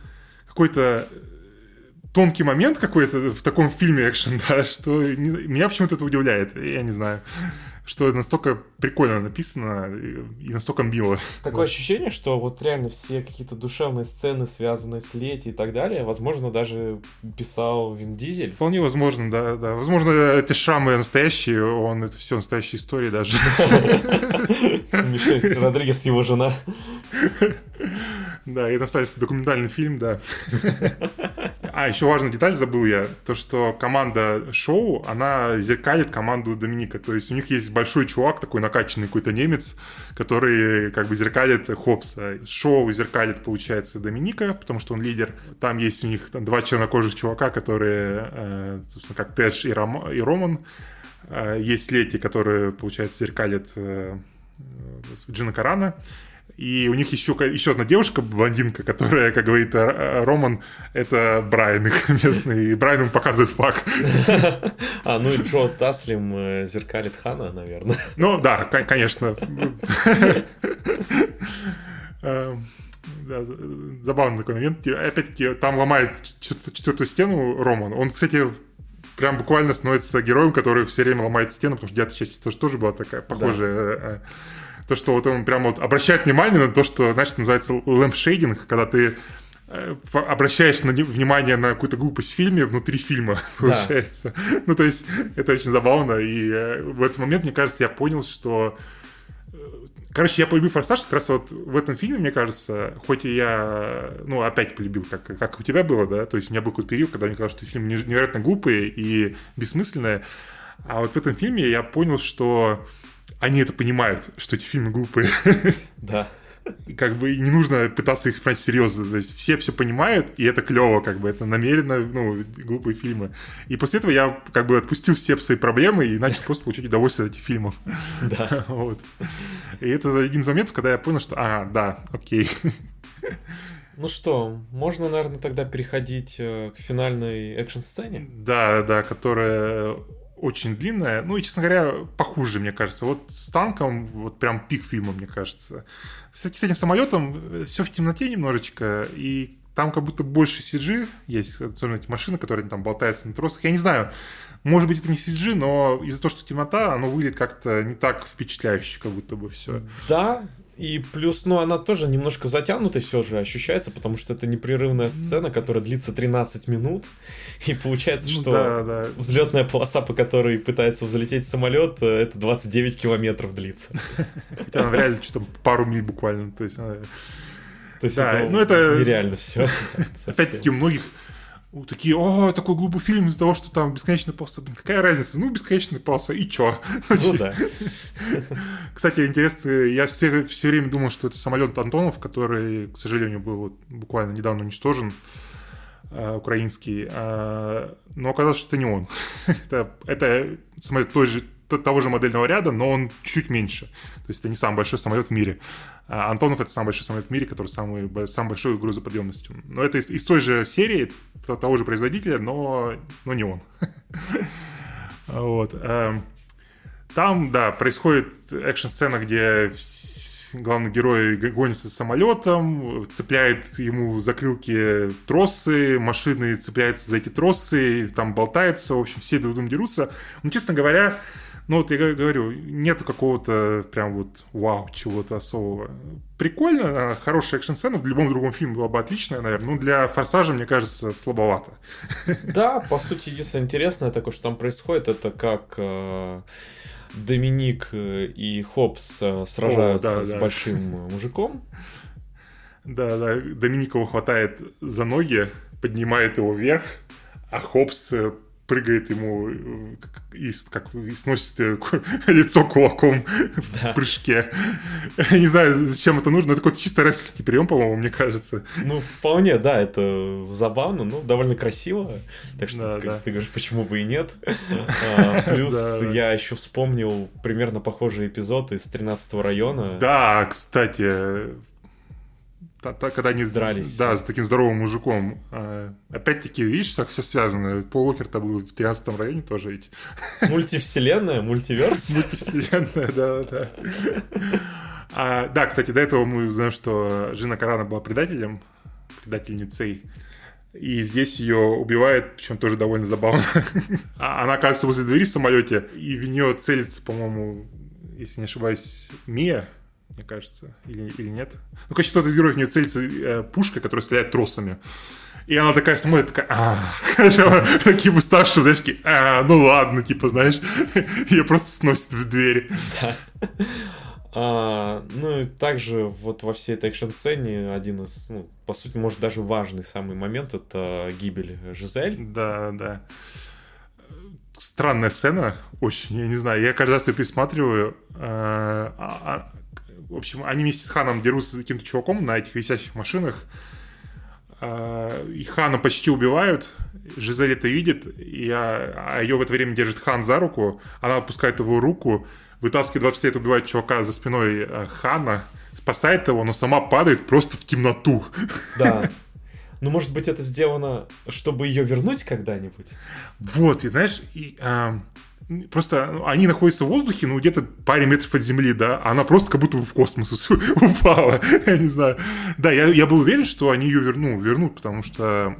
какой-то тонкий момент какой-то в таком фильме экшен, да, что не, меня почему-то это удивляет, я не знаю что настолько прикольно написано и настолько мило. Такое ощущение, что вот реально все какие-то душевные сцены, связанные с Лети и так далее, возможно, даже писал Вин Дизель. Вполне возможно, да, да. Возможно, эти шрамы настоящие, он это все настоящие истории даже. Мишель Родригес, его жена. Да, и наставился документальный фильм, да. А, еще важная деталь забыл я, то, что команда шоу, она зеркалит команду Доминика. То есть у них есть большой чувак, такой накачанный какой-то немец, который как бы зеркалит Хопса. Шоу зеркалит, получается, Доминика, потому что он лидер. Там есть у них там, два чернокожих чувака, которые, э, собственно, как Тэш и, Ром, и Роман. Э, есть Лети, которые, получается, зеркалит э, Джина Карана. И у них еще, еще одна девушка, блондинка, которая, как говорит э, Роман, это Брайан их местный. И Брайан ему показывает флаг. А, ну и Джо Таслим э, зеркалит Хана, наверное. Ну да, конечно. Эм, да, забавный такой момент. Опять-таки, там ломает четвертую стену Роман. Он, кстати, прям буквально становится героем, который все время ломает стену, потому что девятая часть тоже, тоже была такая похожая. Да э, то, что вот он прям вот обращает внимание на то, что, знаешь, называется лэмпшейдинг, когда ты э, обращаешь на, внимание на какую-то глупость в фильме внутри фильма, получается. Да. Ну, то есть, это очень забавно. И э, в этот момент, мне кажется, я понял, что... Э, короче, я полюбил «Форсаж» как раз вот в этом фильме, мне кажется, хоть и я, ну, опять полюбил, как, как у тебя было, да, то есть у меня был какой-то период, когда мне казалось, что фильм невероятно глупый и бессмысленный, а вот в этом фильме я понял, что они это понимают, что эти фильмы глупые. Да. Как бы не нужно пытаться их принять серьезно. То есть все все понимают, и это клево, как бы это намеренно, ну, глупые фильмы. И после этого я как бы отпустил все свои проблемы и начал просто получать удовольствие от этих фильмов. Да. Вот. И это один из моментов, когда я понял, что, а, да, окей. Ну что, можно, наверное, тогда переходить э, к финальной экшн-сцене? Да, да, которая очень длинная. Ну и, честно говоря, похуже, мне кажется. Вот с танком, вот прям пик фильма, мне кажется. Кстати, с этим самолетом э, все в темноте немножечко, и там как будто больше CG есть, особенно эти машины, которые там болтаются на тросах. Я не знаю, может быть, это не CG, но из-за того, что темнота, оно выглядит как-то не так впечатляюще, как будто бы все. Да, И плюс, ну, она тоже немножко затянутой все же ощущается, потому что это непрерывная сцена, которая длится 13 минут. И получается, Ну что да, да. взлетная полоса, по которой пытается взлететь самолет, э, это 29 километров длится. Хотя она реально что-то пару миль буквально. То есть она- То есть Да, это, ну, это- нереально все. Опять-таки у многих такие, о, такой глупый фильм из-за того, что там бесконечная полоса. Блин, какая разница? Ну, бесконечная полоса, и чё? Ну да. Кстати, интересно, я все, все время думал, что это самолет Антонов, который, к сожалению, был вот буквально недавно уничтожен, э, украинский. А, но оказалось, что это не он. это, это самолет той же, того же модельного ряда, но он чуть меньше. То есть это не самый большой самолет в мире. А Антонов это самый большой самолет в мире, который самый, самый большой грузоподъемностью. Но это из, из той же серии, того же производителя, но, но не он. Вот. эм, Там, да, происходит экшн-сцена, где главный герой гонится с самолетом, цепляет ему закрылки тросы, машины цепляются за эти тросы, там болтаются, в общем, все друг другом дерутся. Ну, честно говоря, ну вот я говорю, нету какого-то прям вот вау, чего-то особого. Прикольно, а, хорошая экшн-сцена, в любом другом фильме была бы отличная, наверное, но для «Форсажа», мне кажется, слабовато. Да, по сути, единственное интересное такое, что там происходит, это как э, Доминик э, и Хопс э, сражаются да, с да. большим мужиком. Да, да, Доминика его хватает за ноги, поднимает его вверх, а Хопс э, прыгает ему э, как- и, как, и сносит э, лицо кулаком в прыжке. Не знаю, зачем это нужно, это какой-то чисто рестлерский прием, по-моему, мне кажется. Ну, вполне, да, это забавно, ну, довольно красиво. Так что, Да, как да. ты говоришь, почему бы и нет. А, Плюс Да, да. я еще вспомнил примерно похожий эпизод из 13 района. Да, кстати, та- та- когда они Дрались. Да, с таким здоровым мужиком. А, Опять-таки, видишь, как все связано. Пол Уокер-то был в 13 районе тоже ведь. Мультивселенная, мультиверс. Мультивселенная, да, да. А, да, кстати, до этого мы узнаем, что Джина Карана была предателем, предательницей. И здесь ее убивает, причем тоже довольно забавно. А Она оказывается возле двери в самолете, и в нее целится, по-моему, если не ошибаюсь, Мия, мне кажется, или, или нет. Ну, короче, кто-то из героев в нее целится э, пушкой, которая стреляет тросами. И она такая смотрит, такая, а, короче, такие уставшие, знаешь, такие, а, ну ладно, типа, знаешь, ее просто сносит в дверь. А, ну и также вот во всей этой экшн-сцене один из, ну, по сути, может даже важный самый момент это гибель Жизель. Да, да. Странная сцена, очень, я не знаю, я каждый раз ее пересматриваю. а, а, в общем, они вместе с Ханом дерутся с каким-то чуваком на этих висящих машинах. А, И Хана почти убивают. Жизель это видит, и, а, а ее в это время держит Хан за руку. Она отпускает его руку, вытаскивает 20 лет, убивает чувака за спиной а, Хана, спасает его, но сама падает просто в темноту. Да. Ну, может быть, это сделано, чтобы ее вернуть когда-нибудь? Вот, и знаешь, и, а, просто ну, они находятся в воздухе, ну, где-то паре метров от земли, да, а она просто как будто в космос упала, я не знаю. Да, я, я был уверен, что они ее верну, вернут, потому что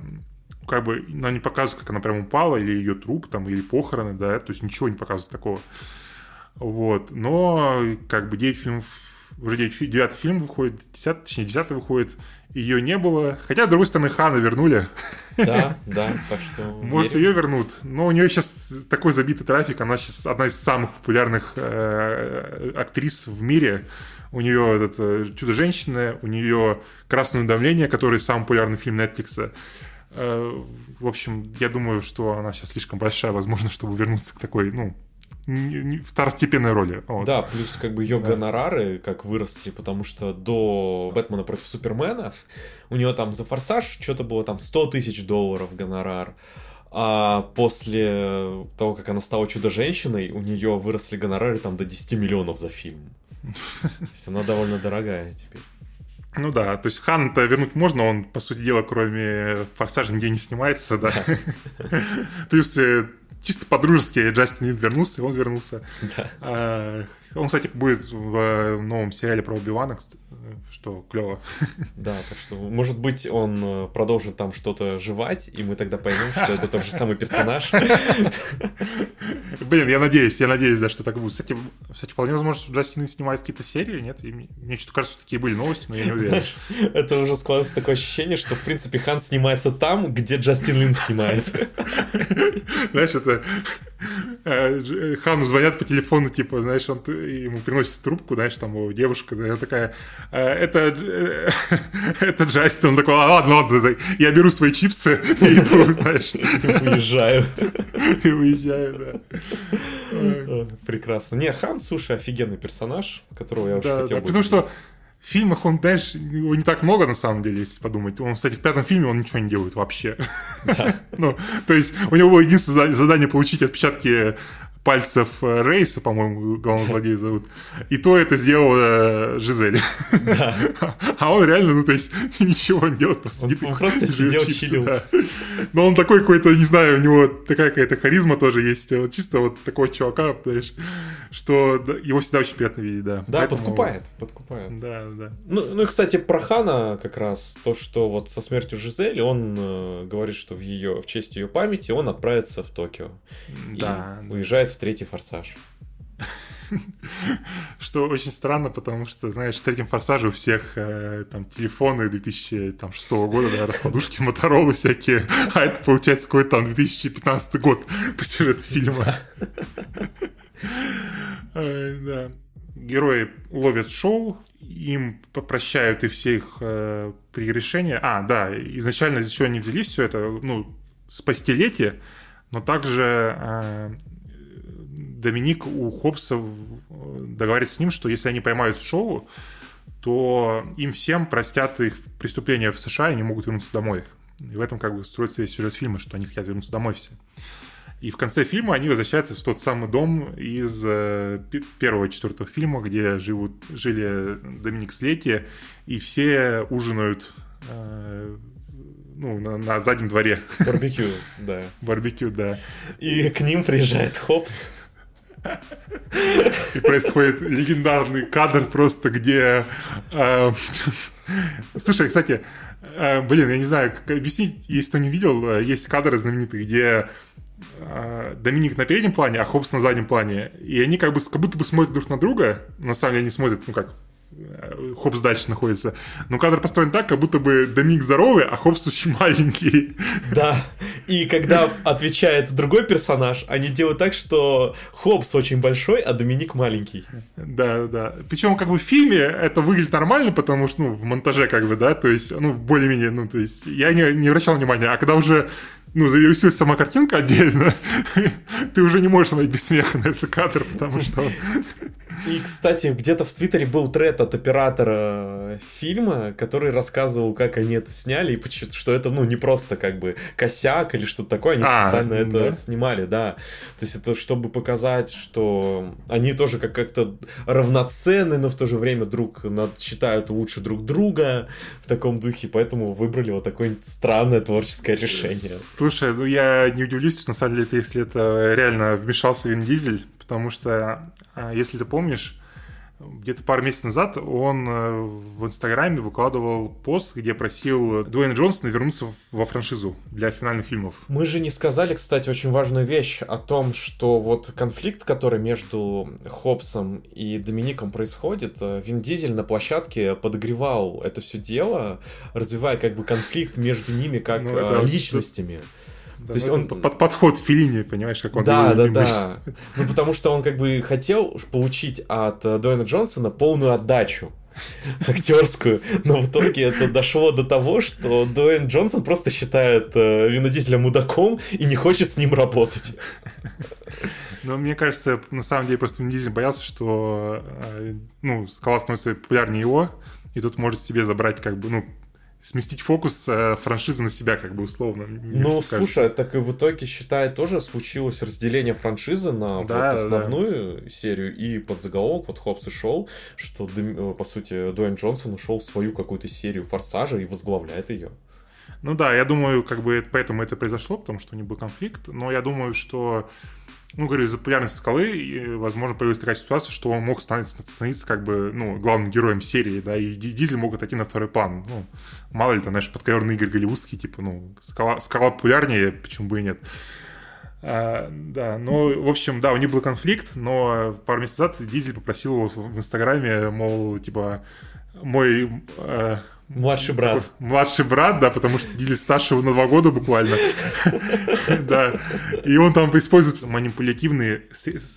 как бы нам не показывают, как она прям упала, или ее труп, там, или похороны, да, то есть ничего не показывают такого. Вот, но как бы 9 фильмов, уже 9, 9 фильм выходит, 10, точнее 10 выходит, ее не было. Хотя, с другой стороны, Хана вернули. Да, да, так что... Может, верим. ее вернут. Но у нее сейчас такой забитый трафик. Она сейчас одна из самых популярных э, актрис в мире. У нее этот, э, «Чудо-женщина», у нее «Красное давление», который самый популярный фильм Netflix. Э, в общем, я думаю, что она сейчас слишком большая, возможно, чтобы вернуться к такой, ну, второстепенной роли. Вот. Да, плюс как бы ее Да. гонорары как выросли, потому что до Бэтмена против Супермена у нее там за форсаж что-то было там 100 тысяч долларов гонорар. А после того, как она стала чудо-женщиной, у нее выросли гонорары там до 10 миллионов за фильм. То есть она довольно дорогая теперь. Ну да, то есть Хан-то вернуть можно, он, по сути дела, кроме «Форсажа» нигде не снимается, да. Плюс э, чисто по-дружески Джастин Лин вернулся, и он вернулся. Да. А, Он, кстати, будет в новом сериале про Оби-Вана, кст- что клево. Да, так что, может быть, он э, продолжит там что-то жевать, и мы тогда поймем, что это тот же самый персонаж. Блин, я надеюсь, я надеюсь, да, что так будет. Кстати, кстати вполне возможно, что Джастин снимает какие-то серии, нет? И мне что-то кажется, что такие были новости, но я не уверен. Знаешь, это уже складывается такое ощущение, что, в принципе, Хан снимается там, где Джастин Лин снимает. Знаешь, это Хану звонят по телефону, типа, знаешь, он ему приносит трубку, знаешь, там его девушка, она такая, «Э, это, это Джастин, он такой, а, ладно, ладно, я беру свои чипсы и иду, знаешь. Уезжаю. И уезжаю, да. Прекрасно. Не, Хан, слушай, офигенный персонаж, которого я очень хотел бы Потому что в фильмах он, знаешь, его не так много, на самом деле, если подумать. Он, кстати, в пятом фильме он ничего не делает вообще. ну, то есть у него было единственное задание получить отпечатки пальцев э, Рейса, по-моему, главного злодея зовут. И то это сделала э, Жизель. Да. А он реально, ну, то есть, ничего не делает, просто он, он просто сидел, чипсы, чилил. Да. Но он такой какой-то, не знаю, у него такая какая-то харизма тоже есть. Вот чисто вот такого чувака, знаешь, что его всегда очень приятно видеть, да. Да, Поэтому... подкупает, подкупает. Да, да. Ну, ну и, кстати, про Хана как раз, то, что вот со смертью Жизели, он э, говорит, что в ее, в честь ее памяти он отправится в Токио. Да. И уезжает в третий форсаж. Что очень странно, потому что, знаешь, в третьем форсаже у всех э, там телефоны 2006 года, да, раскладушки Моторолы всякие, а это получается какой-то там 2015 год по сюжету фильма. Да. Герои ловят шоу, им попрощают и все их э, прегрешения. А, да, изначально из чего они взяли все это, ну, спасти Лети, но также э, Доминик у Хопса договаривается с ним, что если они поймают шоу, то им всем простят их преступления в США и они могут вернуться домой. И в этом как бы строится весь сюжет фильма, что они хотят вернуться домой все. И в конце фильма они возвращаются в тот самый дом из э, первого четвертого фильма, где живут, жили Доминик с Лети, и все ужинают э, ну, на, на заднем дворе. Барбекю, да. Барбекю, да. И к ним приезжает Хопс и происходит легендарный кадр просто, где... Э, слушай, кстати, э, блин, я не знаю, как объяснить, если кто не видел, э, есть кадры знаменитые, где Доминик на переднем плане, а Хопс на заднем плане. И они как бы как будто бы смотрят друг на друга, но на самом деле они смотрят, ну как, Хопс дальше находится. Но кадр построен так, как будто бы Доминик здоровый, а Хопс очень маленький. Да. И когда отвечает другой персонаж, они делают так, что Хопс очень большой, а Доминик маленький. Да, да. Причем как бы в фильме это выглядит нормально, потому что, ну, в монтаже как бы, да, то есть, ну, более-менее, ну, то есть, я не, не обращал внимания. А когда уже ну, завирусилась сама картинка отдельно, ты уже не можешь смотреть без смеха на этот кадр, потому что и, кстати, где-то в Твиттере был тред от оператора фильма, который рассказывал, как они это сняли, и что это, ну, не просто как бы косяк или что-то такое, они а, специально это да? снимали, да. То есть это чтобы показать, что они тоже как- как-то равноценны, но в то же время друг над, считают лучше друг друга в таком духе, поэтому выбрали вот такое странное творческое решение. Слушай, ну я не удивлюсь, на самом деле, если это реально вмешался Вин Дизель, потому что, а, если ты помнишь, где-то пару месяцев назад он э, в Инстаграме выкладывал пост, где просил Дуэйна Джонсона вернуться во франшизу для финальных фильмов. Мы же не сказали, кстати, очень важную вещь о том, что вот конфликт, который между Хопсом и Домиником происходит, э, Вин Дизель на площадке подогревал это все дело, развивая как бы конфликт между ними как ну, это, личностями. Это да, То есть он под подход Филини, понимаешь, как он Да, да, да. Ну потому что он как бы хотел получить от э, Дуэйна Джонсона полную отдачу актерскую, но в итоге это дошло до того, что Дуэйн Джонсон просто считает э, Вина Дизеля мудаком и не хочет с ним работать. Но мне кажется, на самом деле просто Вин Дизель боялся, что э, ну, скала становится популярнее его, и тут может себе забрать как бы, ну, сместить фокус э, франшизы на себя, как бы условно. Ну, слушай, так и в итоге, считай, тоже случилось разделение франшизы на да, вот основную да. серию и под заголовок вот Хопс ушел, что, э, по сути, Дуэйн Джонсон ушел в свою какую-то серию Форсажа и возглавляет ее. Ну да, я думаю, как бы поэтому это произошло, потому что у них был конфликт, но я думаю, что ну, говорю, из-за популярности скалы, возможно, появилась такая ситуация, что он мог становиться, становиться как бы, ну, главным героем серии, да, и Дизель мог отойти на второй план. Ну, мало ли, там, знаешь, подковерные игры голливудские, типа, ну, скала, скала популярнее, почему бы и нет. А, да, ну, в общем, да, у них был конфликт, но пару месяцев назад Дизель попросил его в Инстаграме, мол, типа, мой... Э, Младший брат. Младший брат, да, потому что Дизель старше его на два года буквально. Да. И он там использует манипулятивные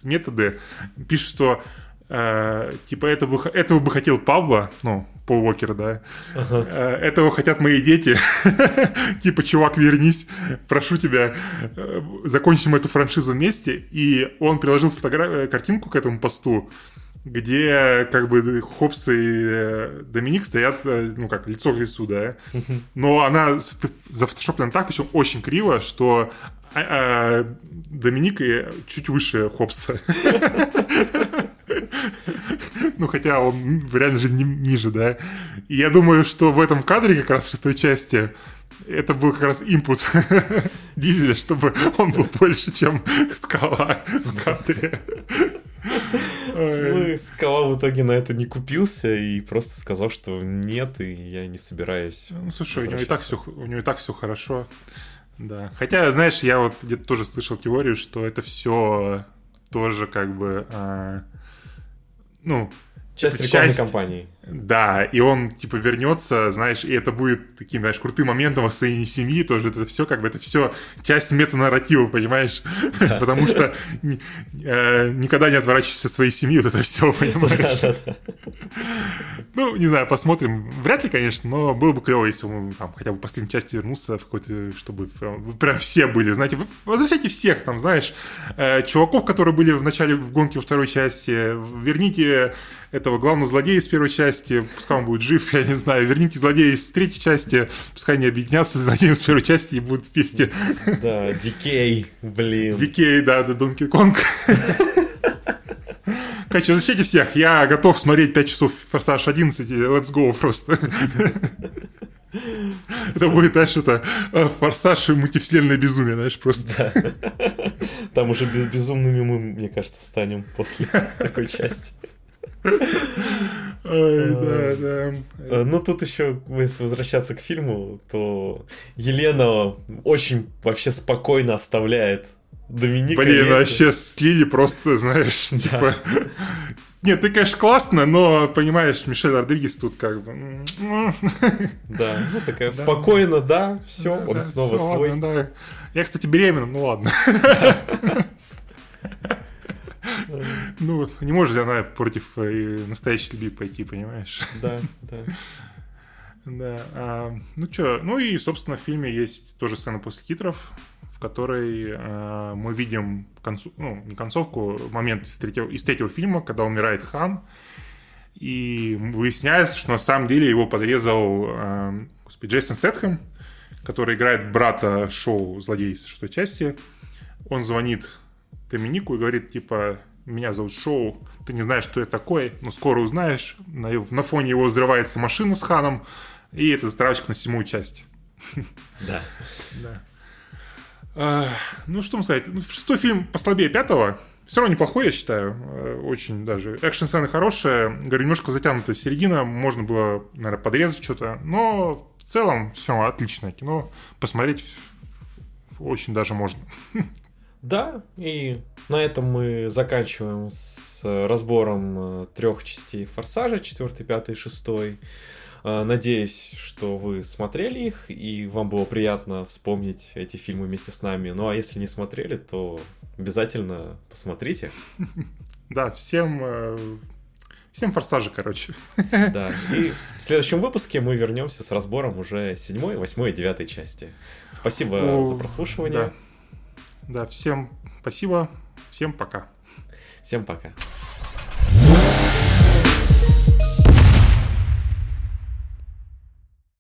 методы. Пишет, что э, типа этого, этого бы хотел Павла, ну, Пол Уокер, да. Э, этого хотят мои дети. типа, чувак, вернись, прошу тебя, э, закончим эту франшизу вместе. И он приложил фотографию, картинку к этому посту где как бы Хопс и э, Доминик стоят, э, ну как, лицо к лицу, да. Но она зафотошоплена так, причем очень криво, что а, а, Доминик чуть выше Хопса. Ну, хотя он в реальной жизни ниже, да. И я думаю, что в этом кадре, как раз в шестой части, это был как раз импульс Дизеля, чтобы он был больше, чем скала в кадре. Ну и Скала в итоге на это не купился и просто сказал, что нет, и я не собираюсь. Ну, слушай, у него и так все, у него и так все хорошо. Да. Хотя, знаешь, я вот где-то тоже слышал теорию, что это все тоже как бы, а, ну, Часть рекламной часть, кампании. Да, и он, типа, вернется, знаешь, и это будет таким, знаешь, крутым моментом восстановления семьи, тоже это все, как бы, это все часть метанарратива, понимаешь? Да. Потому что э, никогда не отворачивайся от своей семьи, вот это все, понимаешь? Да, да, ну, не знаю, посмотрим. Вряд ли, конечно, но было бы клево, если он там хотя бы в последней части вернулся в какой-то, чтобы прям, прям все были, знаете, возвращайте всех, там, знаешь, э, чуваков, которые были в начале в гонке во второй части, верните этого главного злодея из первой части, пускай он будет жив, я не знаю, верните злодея из третьей части, пускай они объединятся с злодеем из первой части и будут вместе. Да, Дикей, блин. Дикей, да, да, Донки Конг. Короче, защитите всех, я готов смотреть 5 часов Форсаж 11, let's go просто. Это будет, знаешь, это э, форсаж и мультивселенная безумие, знаешь, просто. Там уже безумными мы, мне кажется, станем после такой части. Ой, да, да. Э, ну, тут еще, если возвращаться к фильму, то Елена очень вообще спокойно оставляет Доминика. Блин, вообще слили просто, знаешь, да. типа... Нет, ты, конечно, классно, но, понимаешь, Мишель Родригес тут как бы... Да, ну такая да. спокойно, да, все, да, он да, снова все, твой. Ладно, да. Я, кстати, беременна, ну ладно. Ну, не может ли она против э, настоящей любви пойти, понимаешь? Да, да. Да. А, ну что, ну и, собственно, в фильме есть тоже сцена после титров, в которой а, мы видим концу, ну, не концовку, момент из третьего, из третьего фильма, когда умирает Хан, и выясняется, что на самом деле его подрезал а, господи, Джейсон Сетхэм, который играет брата шоу «Злодей» из шестой части. Он звонит Доминику и говорит, типа, меня зовут Шоу, ты не знаешь, что я такой, но скоро узнаешь. На, на фоне его взрывается машина с Ханом, и это затравочка на седьмую часть. Да. Да. А, ну, что вам сказать, ну, шестой фильм послабее пятого, все равно неплохой, я считаю. Э, очень даже. Экшн-сцены хорошие. Говорю, немножко затянутая середина. Можно было, наверное, подрезать что-то. Но в целом все отличное кино. Посмотреть очень даже можно. Да, и на этом мы заканчиваем с разбором э, трех частей Форсажа, 4, 5 6. Надеюсь, что вы смотрели их, и вам было приятно вспомнить эти фильмы вместе с нами. Ну а если не смотрели, то обязательно посмотрите. Да, всем э, Всем форсажи, короче. Да, и в следующем выпуске мы вернемся с разбором уже седьмой, восьмой и девятой части. Спасибо О, за прослушивание. Да. Да, всем спасибо, всем пока. Всем пока.